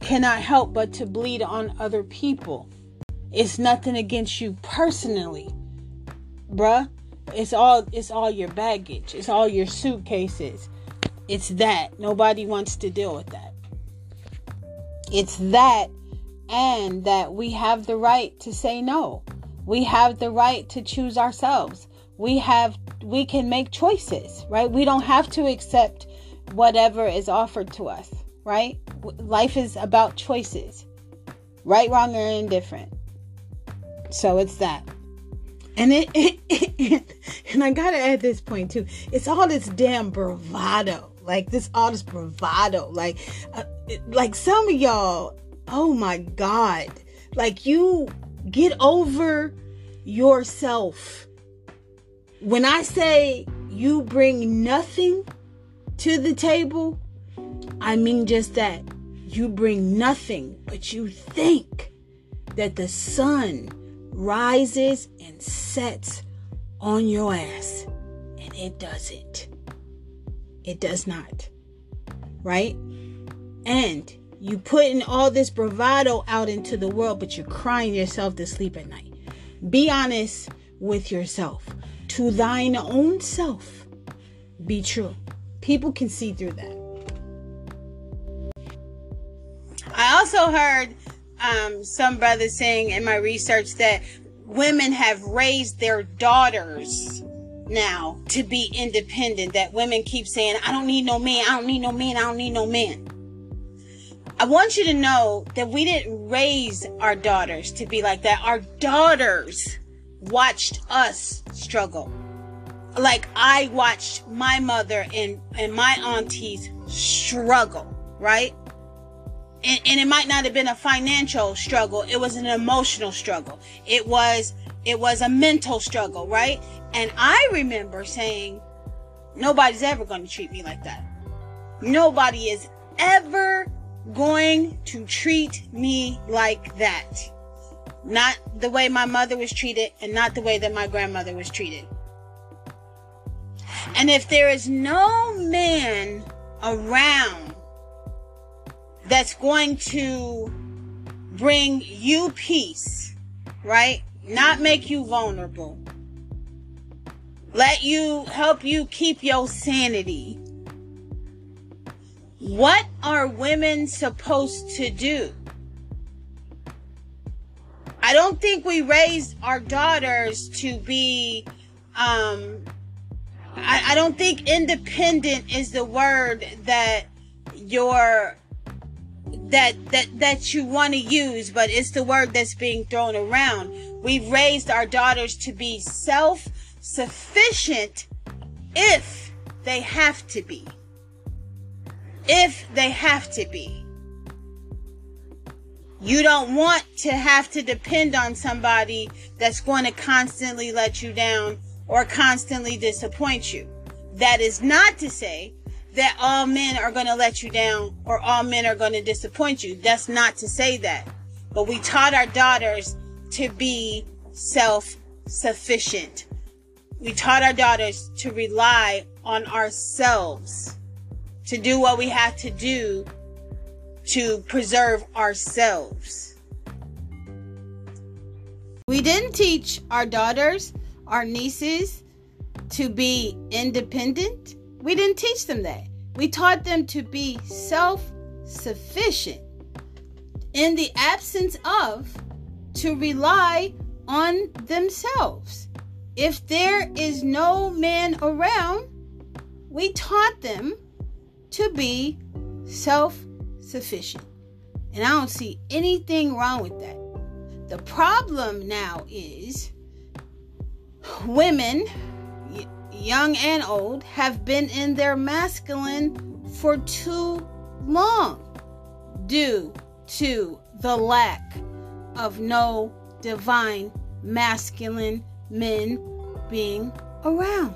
cannot help but to bleed on other people. It's nothing against you personally, bruh. It's all it's all your baggage. It's all your suitcases. It's that. Nobody wants to deal with that. It's that and that we have the right to say no. We have the right to choose ourselves. We have we can make choices, right? We don't have to accept whatever is offered to us, right? Life is about choices. Right, wrong, or indifferent. So it's that. And it, it, and I gotta add this point too. It's all this damn bravado, like this all this bravado, like, uh, like some of y'all. Oh my god, like you get over yourself. When I say you bring nothing to the table, I mean just that. You bring nothing, but you think that the sun rises and sets on your ass. And it doesn't. It does not. Right? And you putting all this bravado out into the world, but you're crying yourself to sleep at night. Be honest with yourself. To thine own self, be true. People can see through that. I also heard um, some brothers saying in my research that women have raised their daughters now to be independent. That women keep saying, I don't need no man, I don't need no man, I don't need no man. I want you to know that we didn't raise our daughters to be like that. Our daughters watched us struggle. Like I watched my mother and, and my aunties struggle, right? and, and it might not have been a financial struggle it was an emotional struggle it was it was a mental struggle right and i remember saying nobody's ever going to treat me like that nobody is ever going to treat me like that not the way my mother was treated and not the way that my grandmother was treated and if there is no man around that's going to bring you peace, right? Not make you vulnerable, let you help you keep your sanity. What are women supposed to do? I don't think we raised our daughters to be um I, I don't think independent is the word that your that that that you want to use, but it's the word that's being thrown around. We've raised our daughters to be self-sufficient if they have to be. If they have to be. You don't want to have to depend on somebody that's going to constantly let you down or constantly disappoint you. That is not to say that all men are going to let you down or all men are going to disappoint you. That's not to say that. But we taught our daughters to be self sufficient. We taught our daughters to rely on ourselves, to do what we have to do to preserve ourselves. We didn't teach our daughters, our nieces, to be independent we didn't teach them that. We taught them to be self sufficient in the absence of to rely on themselves. If there is no man around, we taught them to be self sufficient. And I don't see anything wrong with that. The problem now is women young and old, have been in their masculine for too long due to the lack of no divine masculine men being around.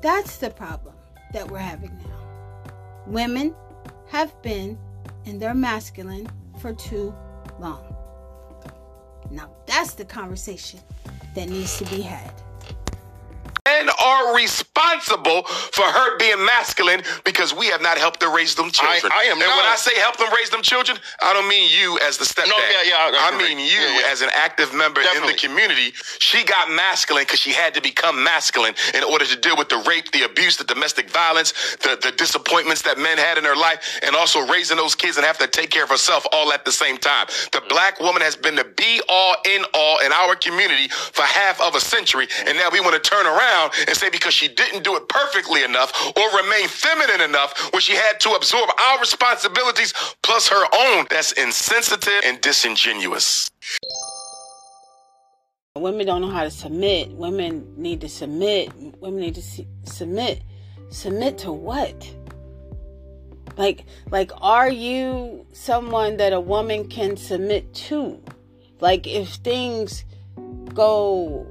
That's the problem that we're having now. Women have been in their masculine for too long. Now, that's the conversation that needs to be had men are responsible for her being masculine because we have not helped her raise them children. I, I am and not. when I say help them raise them children, I don't mean you as the stepdad. No, yeah, yeah, I I, mean you Yeah, yeah. as an active member in the community. She got masculine because she had to become masculine in order to deal with the rape, the abuse, the domestic violence, the, the disappointments that men had in her life, and also raising those kids and have to take care of herself all at the same time. The black woman has been the be all in all in our community for half of a century, and now we want to turn around and say because she didn't do it perfectly enough or remain feminine enough where she had to absorb our responsibilities plus her own, that's insensitive and disingenuous. Women don't know how to submit. Women need to submit. Women need to su- submit. Submit to what? Like, like, are you someone that a woman can submit to? Like, if things go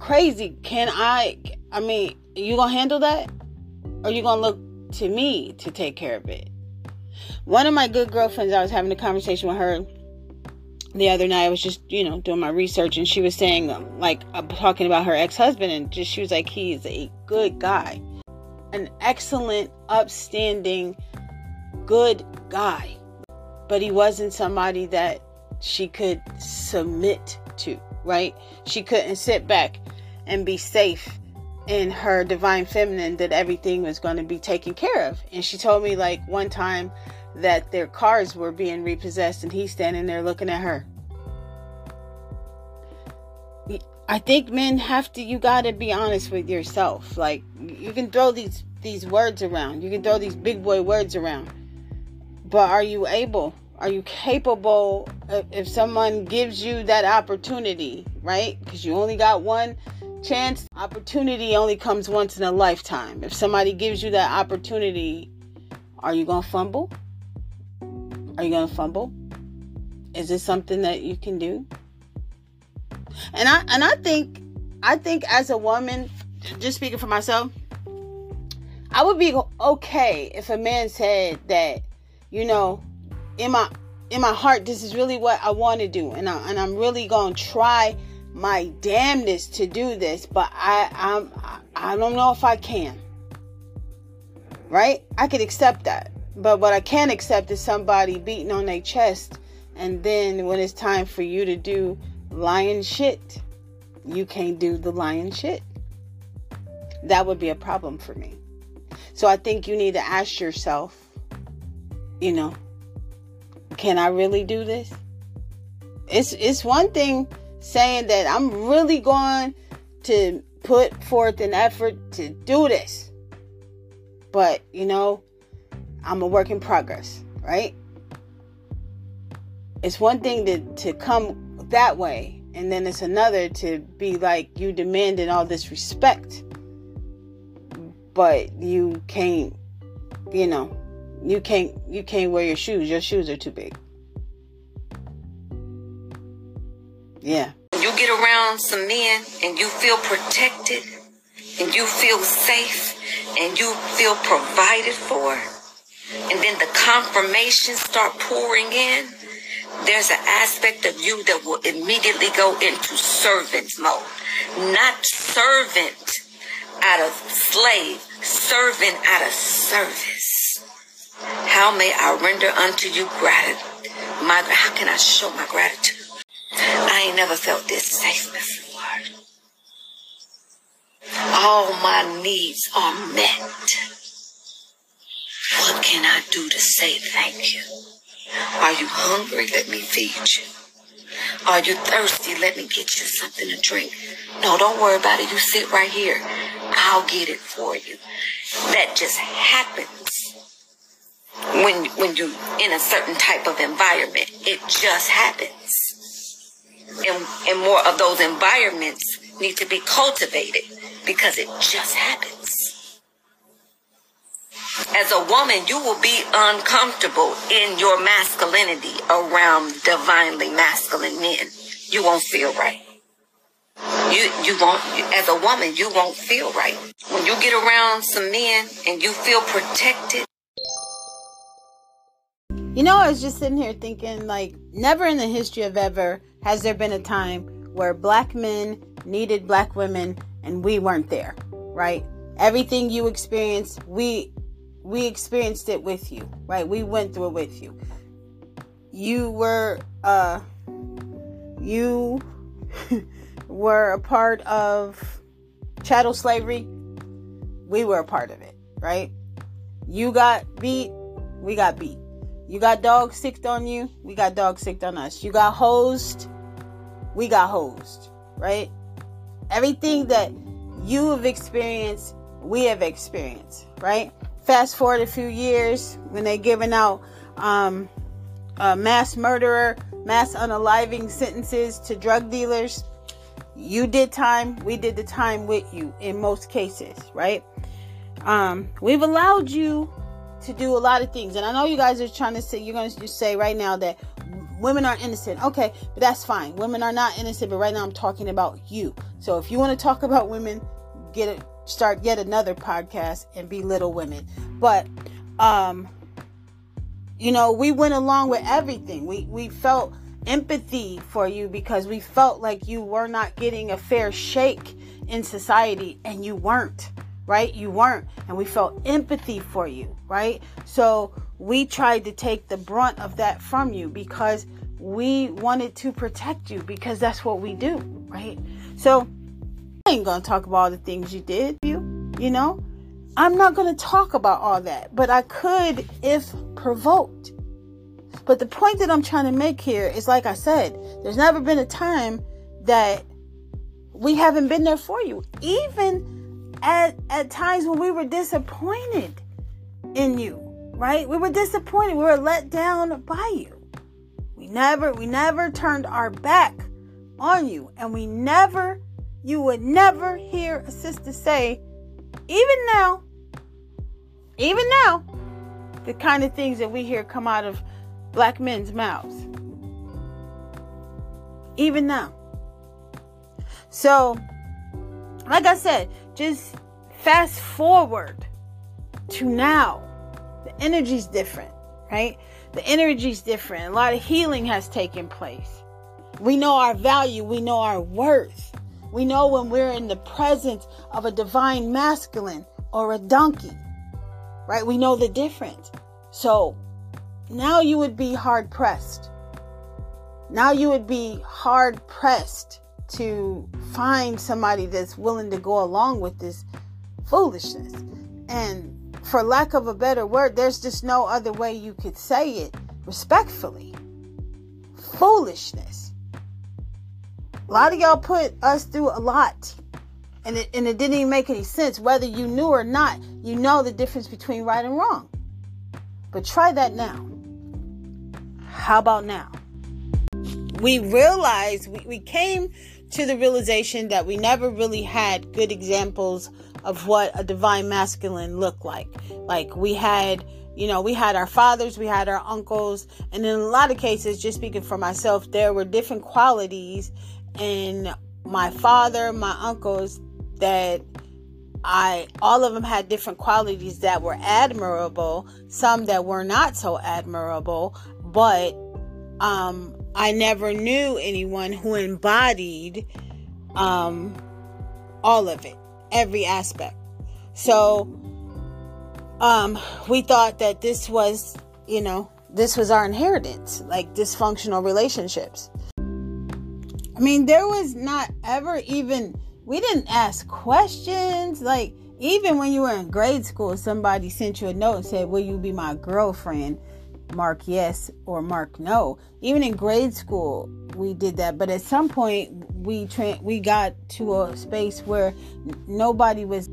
crazy, can I? I mean, you gonna handle that, or you gonna look to me to take care of it? One of my good girlfriends, I was having a conversation with her the other night. I was just, you know, doing my research, and she was saying, like, uh, talking about her ex husband, and just she was like, he is a good guy, an excellent, upstanding, good guy, but he wasn't somebody that she could submit to, right? She couldn't sit back and be safe in her divine feminine that everything was going to be taken care of. And she told me, like, one time that their cars were being repossessed and he's standing there looking at her. I think men have to you got to be honest with yourself. Like you can throw these these words around. You can throw these big boy words around. But are you able? Are you capable if, someone gives you that opportunity, right? Cuz you only got one chance. Opportunity only comes once in a lifetime. If somebody gives you that opportunity, are you going to fumble? Are you going to fumble? Is this something that you can do? And I and I think I think as a woman, just speaking for myself, I would be okay if a man said that, you know, in my in my heart, this is really what I want to do, and I and I'm really gonna try my damnedest to do this, but I I'm I don't know if I can. Right? I could accept that. But what I can't accept is somebody beating on their chest and then when it's time for you to do lion shit, you can't do the lion shit. that would be a problem for me. So I think you need to ask yourself, you know, can I really do this? It's it's one thing saying that I'm really going to put forth an effort to do this. But, you know, I'm a work in progress, right? It's one thing to, to come that way, and then it's another to be like you demanding all this respect. But you can't, you know, you can't you can't wear your shoes. Your shoes are too big. Yeah. You get around some men and you feel protected and you feel safe and you feel provided for and then the confirmations start pouring in there's an aspect of you that will immediately go into servant mode not servant out of slave servant out of service how may i render unto you gratitude my how can i show my gratitude I ain't never felt this safe before. All my needs are met. What can I do to say thank you? Are you hungry? Let me feed you. Are you thirsty? Let me get you something to drink. No, don't worry about it. You sit right here. I'll get it for you. That just happens when when you're in a certain type of environment. It just happens and, and more of those environments need to be cultivated because it just happens. As a woman, you will be uncomfortable in your masculinity around divinely masculine men. You won't feel right. You you won't as a woman you won't feel right. When you get around some men and you feel protected. You know, I was just sitting here thinking like never in the history of ever has there been a time where black men needed black women and we weren't there, right? Everything you experienced, we we experienced it with you, right? We went through it with you. You were uh you were a part of chattel slavery. We were a part of it, right? You got beat, we got beat. You got dog sicked on you, we got dog sicked on us. You got hosed, we got hosed, right? Everything that you have experienced, we have experienced, right? Fast forward a few years when they're giving out um, mass murderer, mass unaliving sentences to drug dealers. You did time, we did the time with you in most cases, right? Um, we've allowed you to do a lot of things. And I know you guys are trying to say, you're going to say right now that women are innocent. Okay, but that's fine. Women are not innocent, but right now I'm talking about you. So if you want to talk about women, get it, start yet another podcast and belittle women. But, um, you know, we went along with everything. We, we felt empathy for you because we felt like you were not getting a fair shake in society and you weren't right? You weren't. And we felt empathy for you, right? So we tried to take the brunt of that from you because we wanted to protect you because that's what we do, right? So I ain't gonna talk about all the things you did, you, you know? I'm not gonna talk about all that, but I could if provoked. But the point that I'm trying to make here is like I said, there's never been a time that we haven't been there for you. Even at, at times when we were disappointed in you, right? We were disappointed. We were let down by you. We never, we never turned our back on you. And we never, you would never hear a sister say, even now, even now, the kind of things that we hear come out of black men's mouths. Even now. So, like I said, just fast forward to now. The energy's different, right? The energy's different. A lot of healing has taken place. We know our value, we know our worth. We know when we're in the presence of a divine masculine or a donkey, right? We know the difference. So now you would be hard pressed. Now you would be hard pressed to find somebody that's willing to go along with this foolishness. And for lack of a better word, there's just no other way you could say it respectfully. Foolishness. A lot of y'all put us through a lot. And it, and it didn't even make any sense. Whether you knew or not, you know the difference between right and wrong. But try that now. How about now? We realized, we, we came to the realization that we never really had good examples of what a divine masculine looked like. Like we had, you know, we had our fathers, we had our uncles, and in a lot of cases, just speaking for myself, there were different qualities in my father, my uncles that I all of them had different qualities that were admirable, some that were not so admirable, but um I never knew anyone who embodied um all of it every aspect. So um, we thought that this was, you know, this was our inheritance, like dysfunctional relationships. I mean, there was not ever even, we didn't ask questions. Like, even when you were in grade school, somebody sent you a note and said, Will you be my girlfriend? Mark yes or Mark no. Even in grade school, we did that. But at some point, we tra- we got to a space where nobody was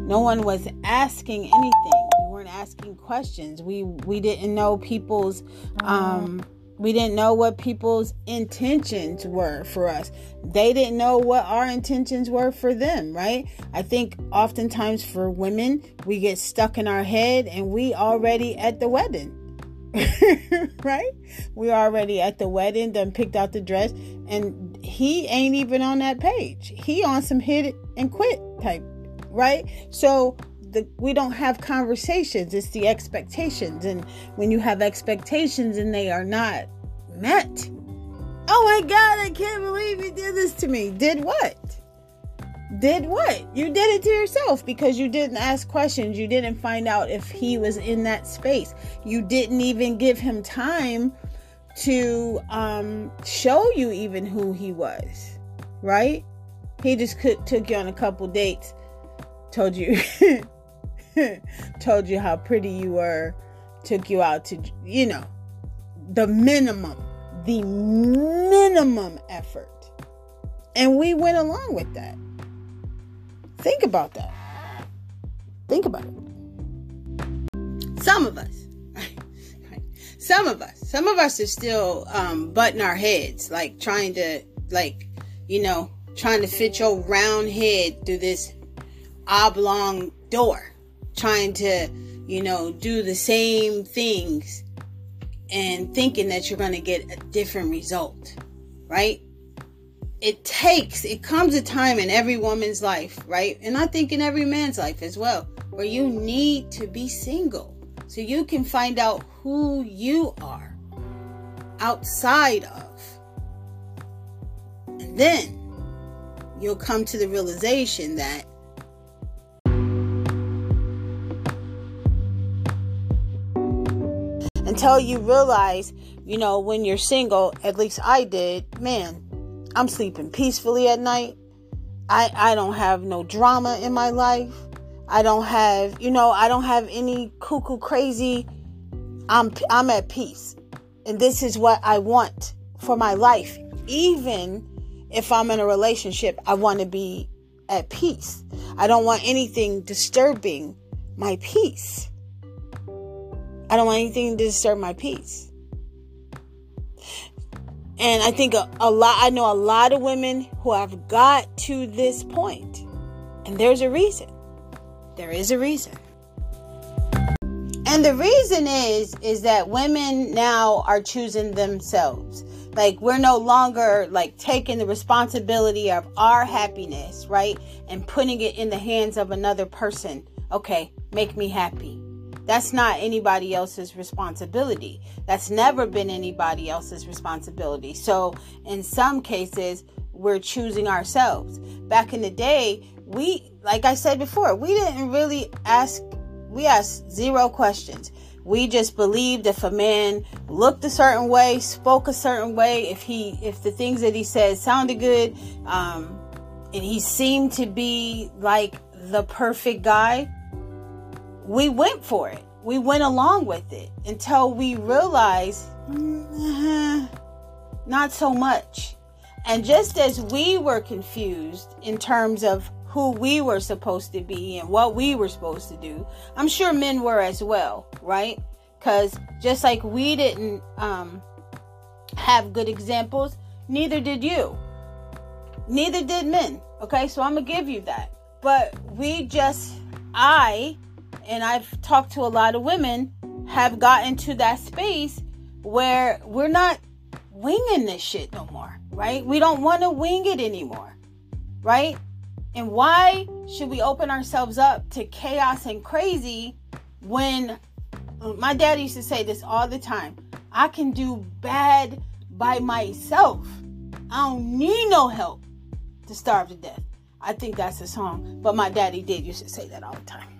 no one was asking anything we weren't asking questions we we didn't know people's um we didn't know what people's intentions were for us they didn't know what our intentions were for them right i think oftentimes for women we get stuck in our head and we already at the wedding right? We already at the wedding, done picked out the dress, and he ain't even on that page. He on some hit it and quit type, right? So the we don't have conversations. It's the expectations, and when you have expectations and they are not met, oh my God, I can't believe you did this to me. Did what? did what? You did it to yourself because you didn't ask questions. You didn't find out if he was in that space. You didn't even give him time to um, show you even who he was, right? He just took you on a couple dates, told you, told you how pretty you were, took you out to, you know, the minimum, the minimum effort. And we went along with that. Think about that. Think about it. Some of us, some of us, some of us are still um, butting our heads, like trying to, like, you know, trying to fit your round head through this oblong door, trying to, you know, do the same things and thinking that you're going to get a different result, right? it takes it comes a time in every woman's life right and i think in every man's life as well where you need to be single so you can find out who you are outside of and then you'll come to the realization that until you realize you know when you're single at least i did man I'm sleeping peacefully at night. I I don't have no drama in my life. I don't have, you know, I don't have any cuckoo crazy. I'm I'm at peace. And this is what I want for my life. Even if I'm in a relationship, I want to be at peace. I don't want anything disturbing my peace. I don't want anything to disturb my peace. And I think a, a lot, I know a lot of women who have got to this point. And there's a reason. There is a reason. And the reason is is that women now are choosing themselves. Like we're no longer like taking the responsibility of our happiness, right? And putting it in the hands of another person. Okay, make me happy. That's not anybody else's responsibility. That's never been anybody else's responsibility. So, in some cases, we're choosing ourselves. Back in the day, we, like I said before, we didn't really ask, we asked zero questions. We just believed if a man looked a certain way, spoke a certain way, if he, if the things that he said sounded good, um, and he seemed to be like the perfect guy, we went for it. We went along with it until we realized mm, not so much. And just as we were confused in terms of who we were supposed to be and what we were supposed to do, I'm sure men were as well, right? Because just like we didn't um, have good examples, neither did you. Neither did men. Okay, so I'm gonna give you that. But we just, I, and I've talked to a lot of women, have gotten to that space where we're not winging this shit no more, right? We don't want to wing it anymore, right? And why should we open ourselves up to chaos and crazy when uh, my dad used to say this all the time I can do bad by myself. I don't need no help to starve to death. I think that's a song, but my daddy did used to say that all the time.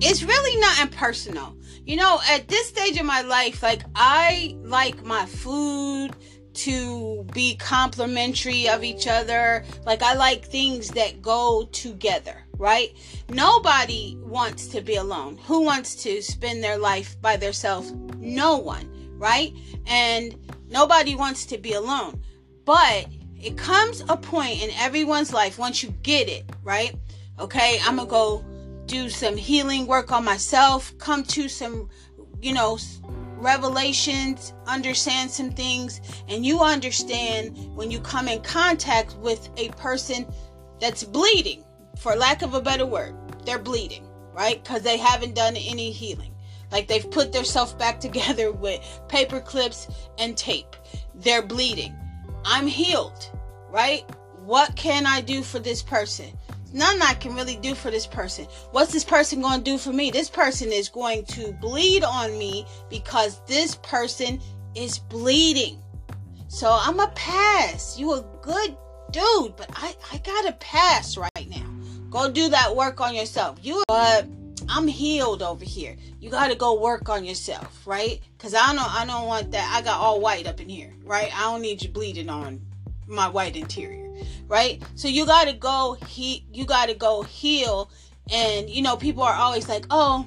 It's really not impersonal. You know, at this stage of my life, like I like my food to be complementary of each other. Like I like things that go together, right? Nobody wants to be alone. Who wants to spend their life by themselves? No one, right? And nobody wants to be alone. But it comes a point in everyone's life once you get it, right? Okay, I'm gonna go do some healing work on myself, come to some, you know, revelations, understand some things, and you understand when you come in contact with a person that's bleeding, for lack of a better word, they're bleeding, right? Because they haven't done any healing. Like they've put themselves back together with paper clips and tape. They're bleeding I'm healed, right? What can I do for this person? None I can really do for this person. What's this person going to do for me? This person is going to bleed on me because this person is bleeding. So I'm a pass. You a good dude, but I I got to pass right now. Go do that work on yourself. You but I'm healed over here. You got to go work on yourself, right? Cuz I don't I don't want that. I got all white up in here, right? I don't need you bleeding on my white interior, right? So you got to go he you got to go heal and you know people are always like, "Oh,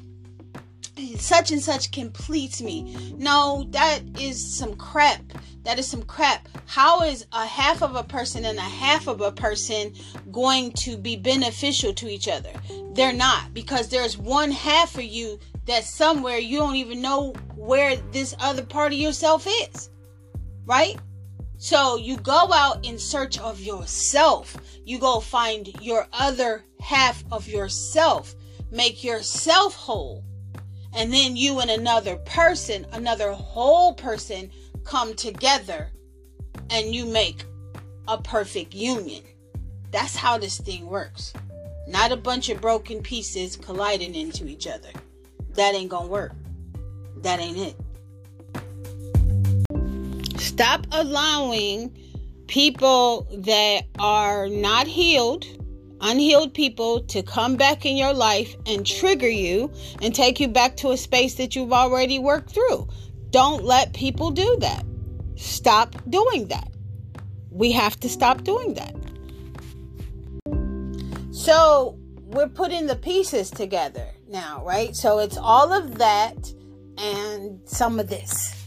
such and such completes me. No, that is some crap. That is some crap. How is a half of a person and a half of a person going to be beneficial to each other? They're not because there's one half of you that somewhere you don't even know where this other part of yourself is. Right? So you go out in search of yourself. You go find your other half of yourself. Make yourself whole and then you and another person, another whole person, come together and you make a perfect union. That's how this thing works. Not a bunch of broken pieces colliding into each other. That ain't gonna work. That ain't it. Stop allowing people that are not healed unhealed people to come back in your life and trigger you and take you back to a space that you've already worked through. Don't let people do that. Stop doing that. We have to stop doing that. So, we're putting the pieces together now, right? So, it's all of that and some of this.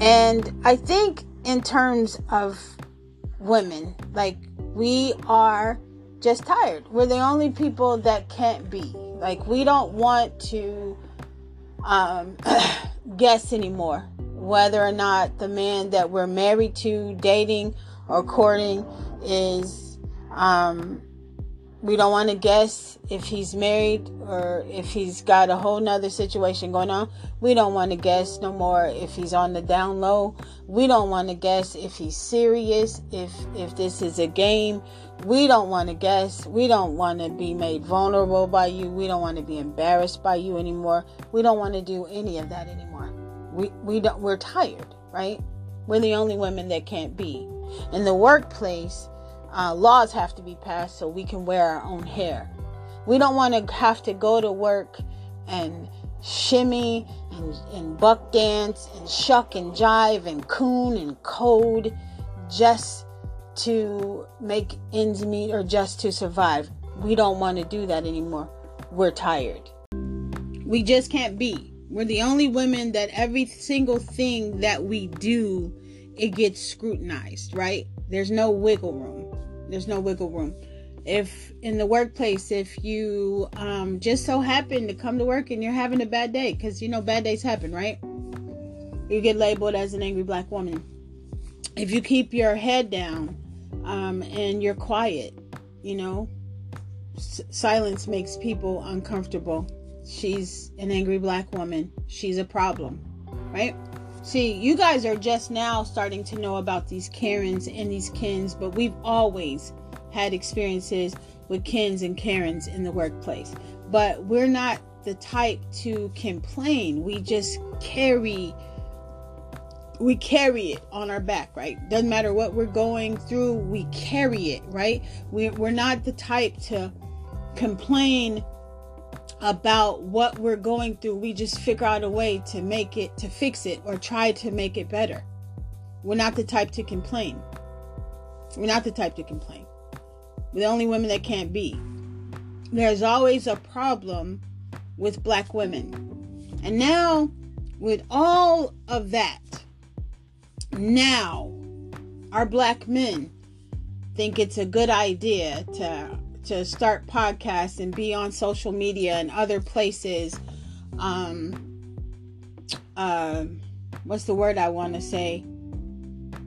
And I think, in terms of women, like we are just tired. We're the only people that can't be. Like we don't want to um, guess anymore whether or not the man that we're married to, dating, or courting is um, we don't want to guess if he's married or if he's got a whole nother situation going on. We don't want to guess no more if he's on the down low. We don't want to guess if he's serious, if if this is a game. We don't want to guess. We don't want to be made vulnerable by you. We don't want to be embarrassed by you anymore. We don't want to do any of that anymore. We we don't we're tired, right? We're the only women that can't be. In the workplace, uh, laws have to be passed so we can wear our own hair. We don't want to have to go to work and shimmy and, and buck dance and shuck and jive and coon and code just to make ends meet or just to survive. We don't want to do that anymore. We're tired. We just can't be. We're the only women that every single thing that we do, it gets scrutinized, right? There's no wiggle room. There's no wiggle room. If in the workplace, if you um, just so happen to come to work and you're having a bad day, because you know bad days happen, right? You get labeled as an angry black woman. If you keep your head down um, and you're quiet, you know, s- silence makes people uncomfortable. She's an angry black woman. She's a problem, right? See, you guys are just now starting to know about these Karens and these Kens, but we've always had experiences with Kens and Karens in the workplace. But we're not the type to complain. We just carry we carry it on our back, right? Doesn't matter what we're going through, we carry it, right? We, we're not the type to complain about what we're going through. We just figure out a way to make it, to fix it, or try to make it better. We're not the type to complain. We're not the type to complain. We're the only women that can't be. There's always a problem with black women. And now, with all of that, now our black men think it's a good idea to to start podcasts and be on social media and other places um uh what's the word i want to say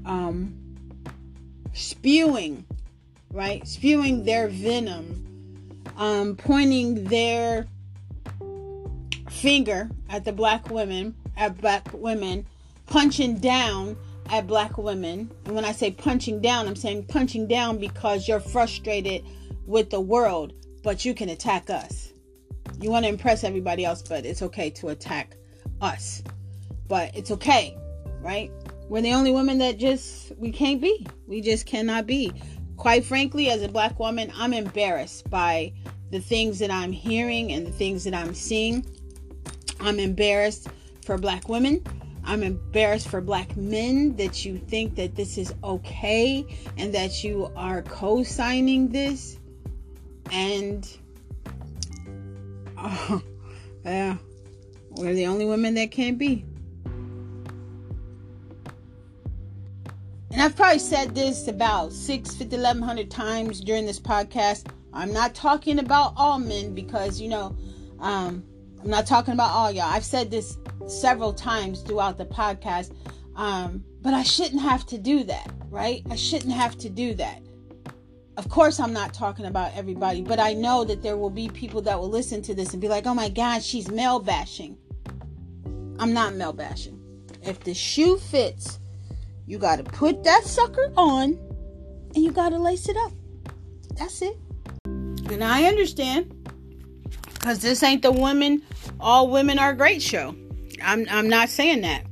um spewing right spewing their venom um pointing their finger at the black women at black women punching down at black women. And when I say punching down, I'm saying punching down because you're frustrated with the world, but you can attack us. You want to impress everybody else, but it's okay to attack us. But it's okay, right? We're the only women that just, we can't be. We just cannot be. Quite frankly, as a black woman, I'm embarrassed by the things that I'm hearing and the things that I'm seeing. I'm embarrassed for black women. I'm embarrassed for black men that you think that this is okay and that you are co signing this. And, oh, yeah, we're the only women that can't be. And I've probably said this about 6, 50, 1100 times during this podcast. I'm not talking about all men because, you know, um, I'm not talking about all y'all. I've said this several times throughout the podcast. Um, but I shouldn't have to do that, right? I shouldn't have to do that. Of course, I'm not talking about everybody, but I know that there will be people that will listen to this and be like, oh my God, she's male bashing. I'm not male bashing. If the shoe fits, you got to put that sucker on and you got to lace it up. That's it. And I understand because this ain't the women, all women are great show. I'm, I'm not saying that,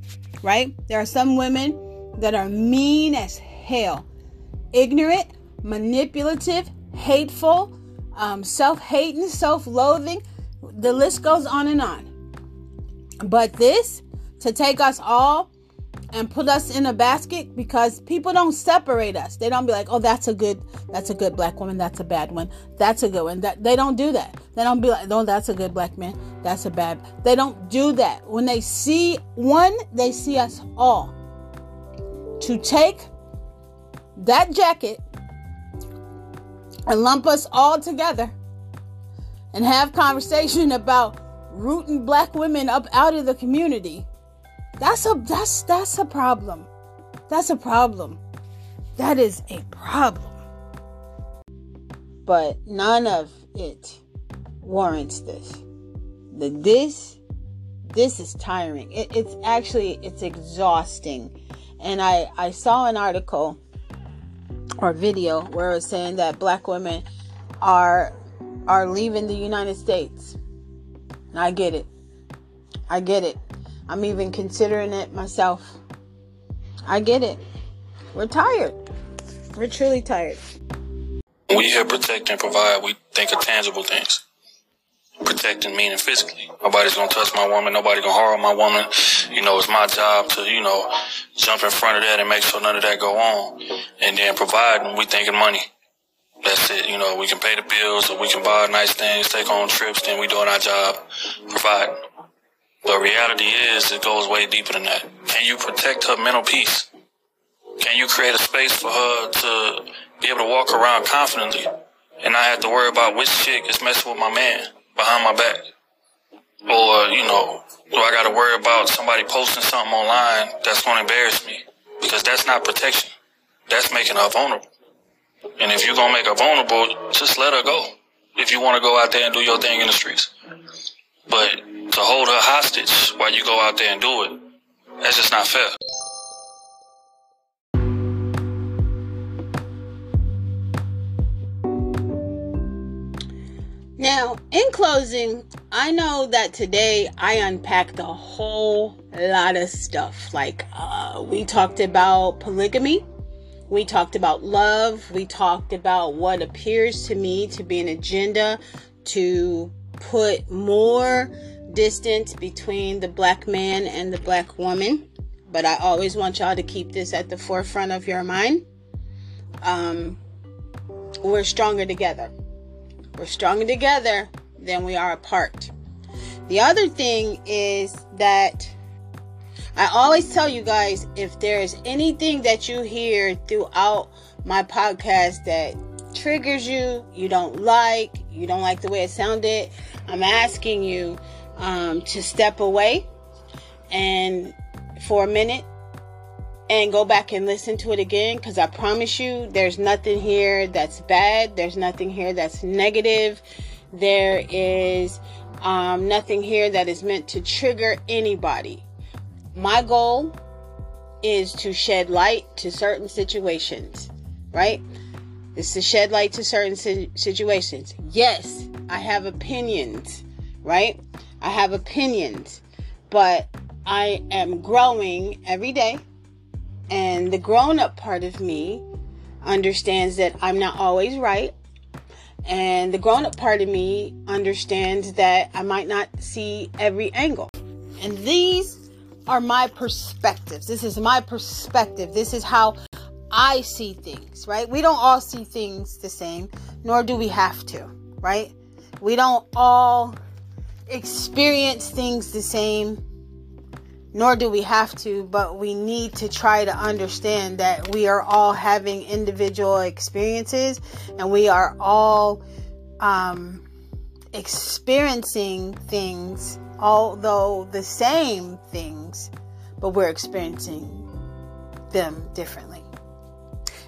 right? There are some women that are mean as hell, ignorant, manipulative, hateful, um, self hating, self loathing. The list goes on and on. But this, to take us all and put us in a basket because people don't separate us. They don't be like, "Oh, that's a good that's a good black woman, that's a bad one. That's a good one." That they don't do that. They don't be like, "No, that's a good black man. That's a bad." They don't do that. When they see one, they see us all. To take that jacket and lump us all together and have conversation about rooting black women up out of the community that's a that's that's a problem. That's a problem. That is a problem. But none of it warrants this. The this this is tiring. It, it's actually it's exhausting. And I I saw an article or video where it was saying that black women are are leaving the United States. And I get it. I get it. I'm even considering it myself. I get it. We're tired. We're truly tired. We hear protect and provide, we think of tangible things. Protecting, meaning physically. Nobody's gonna touch my woman. Nobody gonna harm my woman. You know, it's my job to, you know, jump in front of that and make sure none of that go on. And then provide when we thinking money. That's it. You know, we can pay the bills or we can buy nice things, take on trips, then we doing our job, provide. But reality is, it goes way deeper than that. Can you protect her mental peace? Can you create a space for her to be able to walk around confidently and not have to worry about which chick is messing with my man behind my back? Or, you know, do I got to worry about somebody posting something online that's going to embarrass me? Because that's not protection. That's making her vulnerable. And if you're going to make her vulnerable, just let her go. If you want to go out there and do your thing in the streets. But to hold her hostage while you go out there and do it, that's just not fair. Now, in closing, I know that today I unpacked a whole lot of stuff. Like, uh, we talked about polygamy, we talked about love, we talked about what appears to me to be an agenda to put more distance between the black man and the black woman. But I always want y'all to keep this at the forefront of your mind. Um, we're stronger together. We're stronger together than we are apart. The other thing is that I always tell you guys if there's anything that you hear throughout my podcast that triggers you, you don't like, you don't like the way it sounded, I'm asking you um, to step away and for a minute and go back and listen to it again because I promise you there's nothing here that's bad. There's nothing here that's negative. There is um, nothing here that is meant to trigger anybody. My goal is to shed light to certain situations, right? It's to shed light to certain situations. Yes, I have opinions, right? I have opinions, but I am growing every day. And the grown up part of me understands that I'm not always right. And the grown up part of me understands that I might not see every angle. And these are my perspectives. This is my perspective. This is how I see things, right? We don't all see things the same, nor do we have to, right? We don't all experience things the same nor do we have to, but we need to try to understand that we are all having individual experiences and we are all um, experiencing things, although the same things, but we're experiencing them differently.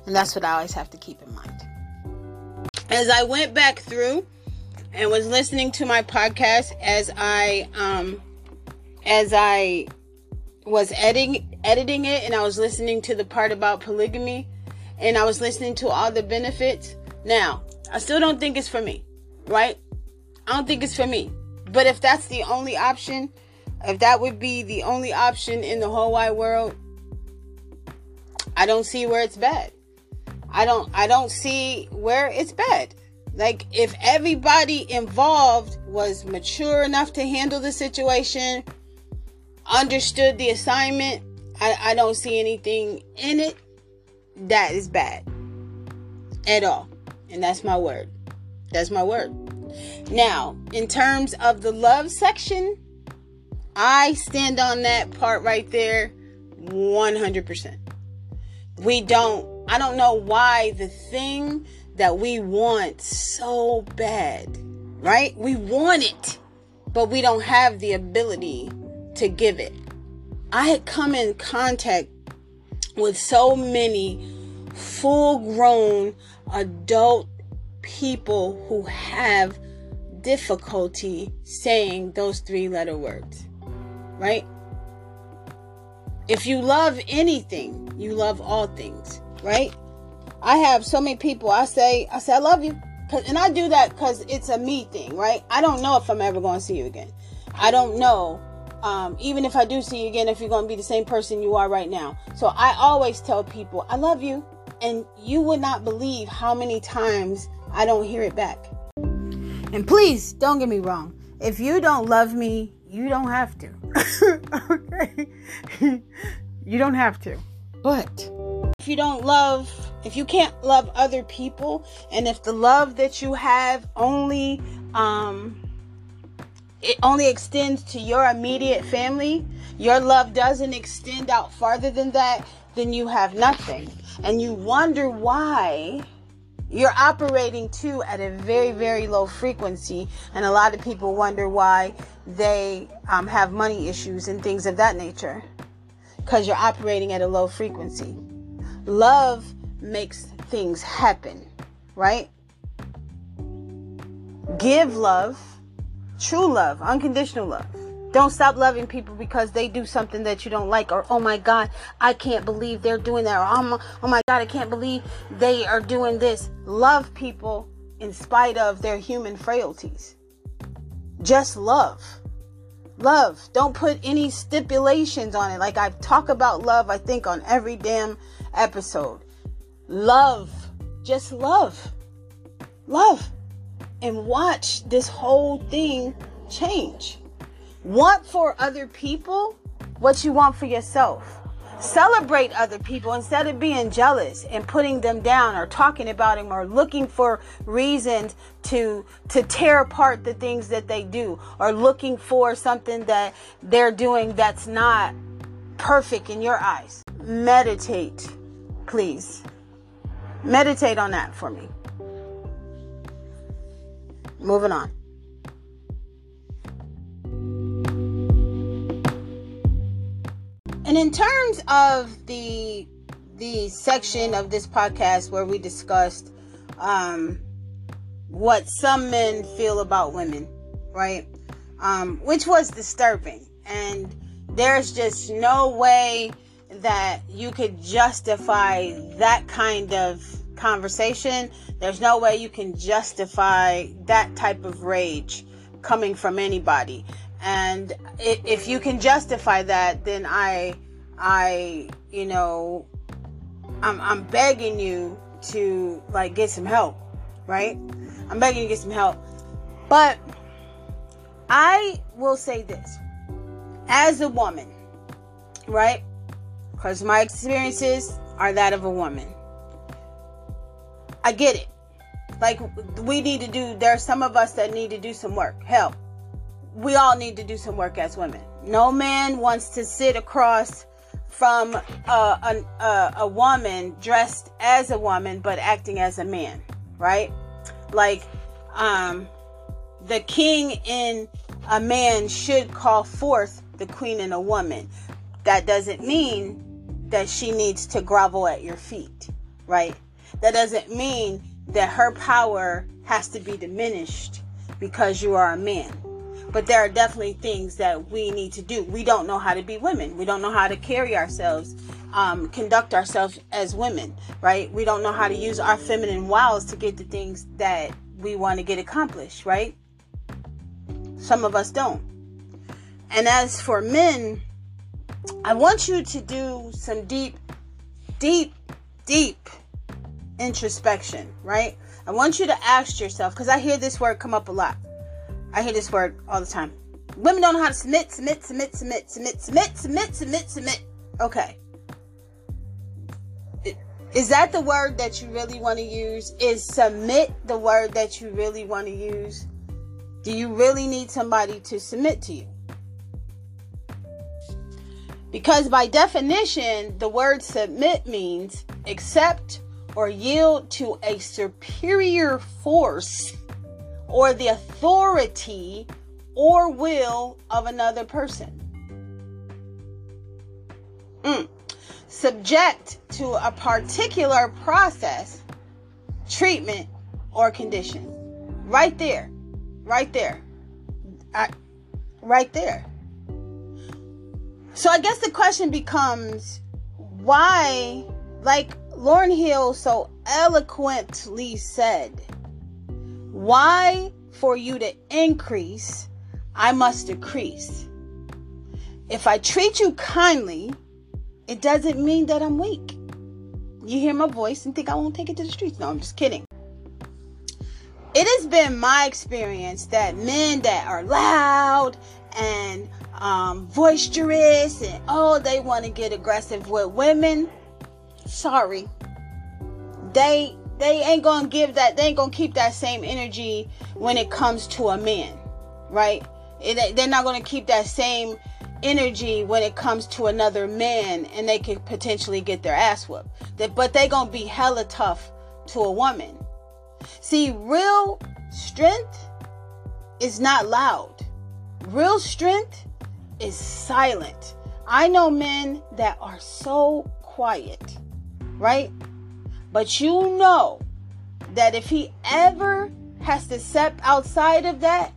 And that's what I always have to keep in mind. As I went back through and was listening to my podcast as I um as I was editing editing it and I was listening to the part about polygamy and I was listening to all the benefits. Now, I still don't think it's for me, right? I don't think it's for me. But if that's the only option, if that would be the only option in the whole wide world, I don't see where it's bad. I don't I don't see where it's bad. Like if everybody involved was mature enough to handle the situation, understood the assignment, I, I don't see anything in it that is bad at all. And that's my word. That's my word. Now, in terms of the love section, I stand on that part right there 100%. We don't, I don't know why the thing that we want so bad, right? We want it, but we don't have the ability to give it. I had come in contact with so many full grown adult people who have difficulty saying those three letter words, right? If you love anything, you love all things, right? I have so many people I say, I say, I love you. and I do that because it's a me thing, right? I don't know if I'm ever going to see you again. I don't know um, even if I do see you again, if you're going to be the same person you are right now. So I always tell people, I love you. And you would not believe how many times I don't hear it back. And please don't get me wrong. if you don't love me, you don't have to. okay? you don't have to. But if you don't love, if you can't love other people, and if the love that you have only um it only extends to your immediate family, your love doesn't extend out farther than that, then you have nothing. And you wonder why you're operating too at a very, very low frequency. And a lot of people wonder why they um, have money issues and things of that nature because you're operating at a low frequency. Love makes things happen, right? Give love, true love, unconditional love. Don't stop loving people because they do something that you don't like, or oh my God, I can't believe they're doing that, or oh my, oh my God, I can't believe they are doing this. Love people in spite of their human frailties. Just love. Love. Don't put any stipulations on it. Like I talk about love, I think, on every damn episode. Love. Just love. Love. And watch this whole thing change. Want for other people what you want for yourself. Celebrate other people instead of being jealous and putting them down or talking about them or looking for reasons to to tear apart the things that they do or looking for something that they're doing that's not perfect in your eyes. Meditate, please. Meditate on that for me. Moving on. And in terms of the the section of this podcast where we discussed um, what some men feel about women, right? Um, which was disturbing, and there's just no way that you could justify that kind of conversation. There's no way you can justify that type of rage coming from anybody. And if you can justify that then i i you know i'm i'm begging you to like get some help right? I'm begging you to get some help. But i will say this. As a woman right? Because my experiences are that of a woman i get it like we need to do there are some of us that need to do some work help we all need to do some work as women. No man wants to sit across from a, a, a, woman dressed as a woman but acting as a man, right? Like, um, the king in a man should call forth the queen in a woman. That doesn't mean that she needs to grovel at your feet, right? That doesn't mean that her power has to be diminished because you are a man but there are definitely things that we need to do. We don't know how to be women. We don't know how to carry ourselves, um, conduct ourselves as women, right? We don't know how to use our feminine wiles to get the things that we want to get accomplished, right? Some of us don't. And as for men, I want you to do some deep, deep, deep introspection, right? I want you to ask yourself, because I hear this word come up a lot I hear this word all the time. Women don't know how to submit, submit, submit, submit, submit, submit, submit, submit, submit. Okay. Is that the word that you really want to use? Is submit the word that you really want to use? Do you really need somebody to submit to you? Because by definition, the word submit means accept or yield to a superior force or the authority or will of another person. Mm. Subject to a particular process, treatment, or condition. Right there. Right there. I, right there. So I guess the question becomes why, like Lauryn Hill so eloquently said, why, for you to increase, I must decrease? If I treat you kindly, it doesn't mean that I'm weak. You hear my voice and think I won't take it to the streets. No, I'm just kidding. it has been my experience that men that are loud and um, boisterous and oh, they want to get aggressive with women. Sorry, they they ain't gonna give that. They ain't gonna keep that same energy when it comes to a man, right? They're not gonna keep that same energy when it comes to another man, and they could potentially get their ass whooped. But they gonna be hella tough to a woman. See, real strength is not loud. Real strength is silent. I know men that are so quiet, right? But you know that if he ever has to step outside of that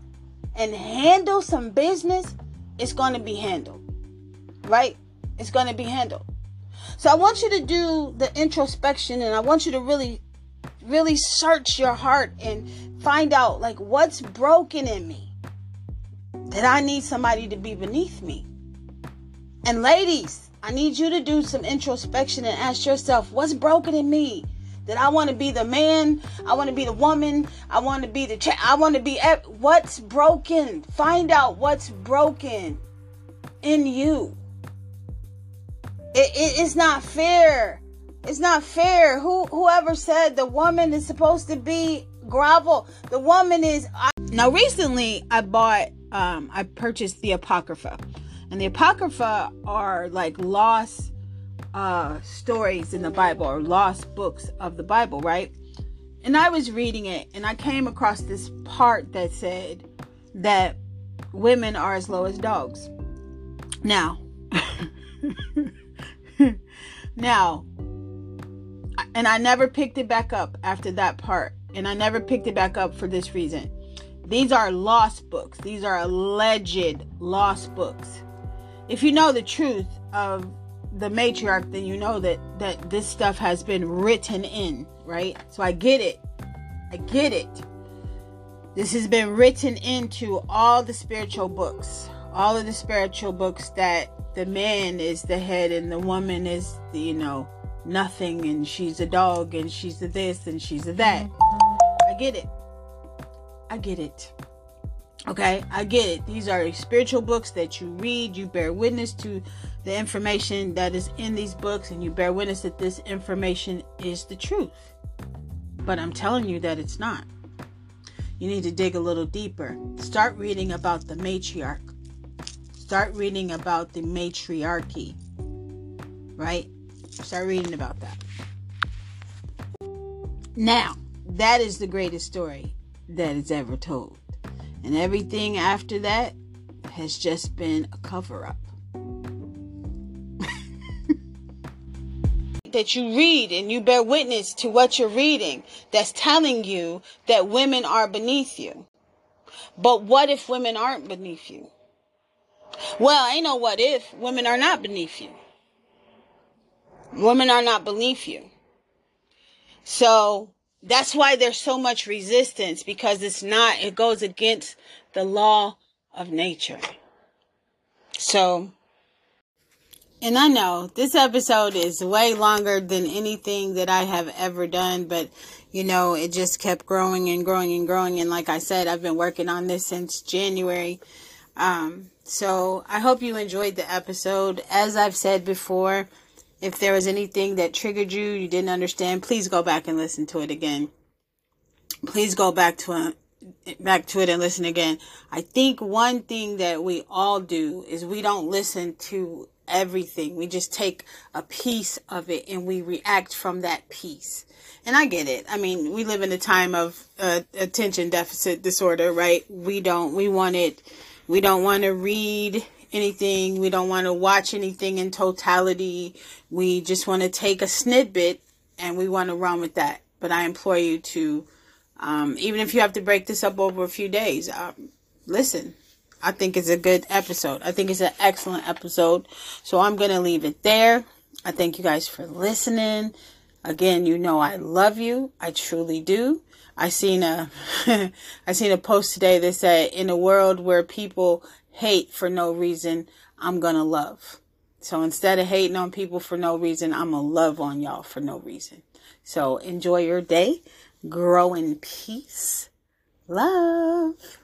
and handle some business, it's going to be handled, right? It's going to be handled. So I want you to do the introspection and I want you to really, really search your heart and find out like what's broken in me that I need somebody to be beneath me. And ladies, I need you to do some introspection and ask yourself, what's broken in me? That I want to be the man, I want to be the woman, I want to be the I want to be what's broken. Find out what's broken in you. It, it, it's not fair. It's not fair. Who whoever said the woman is supposed to be grovel? The woman is. I, now recently, I bought. Um, I purchased the Apocrypha and the Apocrypha are like lost uh, stories in the Bible or lost books of the Bible, right? And I was reading it and I came across this part that said that women are as low as dogs. Now, now, and I never picked it back up after that part. And I never picked it back up for this reason. These are lost books. These are alleged lost books if you know the truth of the matriarch, then you know that that this stuff has been written in, right? So I get it. I get it. This has been written into all the spiritual books, all of the spiritual books that the man is the head and the woman is the, you know, nothing and she's a dog and she's a this and she's a that. I get it. I get it. Okay, I get it. These are spiritual books that you read. You bear witness to the information that is in these books, and you bear witness that this information is the truth. But I'm telling you that it's not. You need to dig a little deeper. Start reading about the matriarch. Start reading about the matriarchy. Right? Start reading about that. Now, that is the greatest story that is ever told. And everything after that has just been a cover up. that you read and you bear witness to what you're reading that's telling you that women are beneath you. But what if women aren't beneath you? Well, I know what if women are not beneath you. Women are not beneath you. So that's why there's so much resistance because it's not, it goes against the law of nature. So, and I know this episode is way longer than anything that I have ever done, but you know, it just kept growing and growing and growing. And like I said, I've been working on this since January. Um, so I hope you enjoyed the episode. As I've said before, if there was anything that triggered you, you didn't understand, please go back and listen to it again. Please go back to it, back to it and listen again. I think one thing that we all do is we don't listen to everything. We just take a piece of it and we react from that piece. And I get it. I mean, we live in a time of uh, attention deficit disorder, right? We don't, we want it, we don't want to read anything. We don't want to watch anything in totality. We just want to take a snippet and we want to run with that. But I implore you to, um, even if you have to break this up over a few days, um, listen. I think it's a good episode. I think it's an excellent episode. So I'm going to leave it there. I thank you guys for listening. Again, you know I love you. I truly do. I seen a I seen a post today that said in a world where people hate for no reason, I'm going to love. So instead of hating on people for no reason, I'm going to love on y'all for no reason. So enjoy your day. Grow in peace. Love.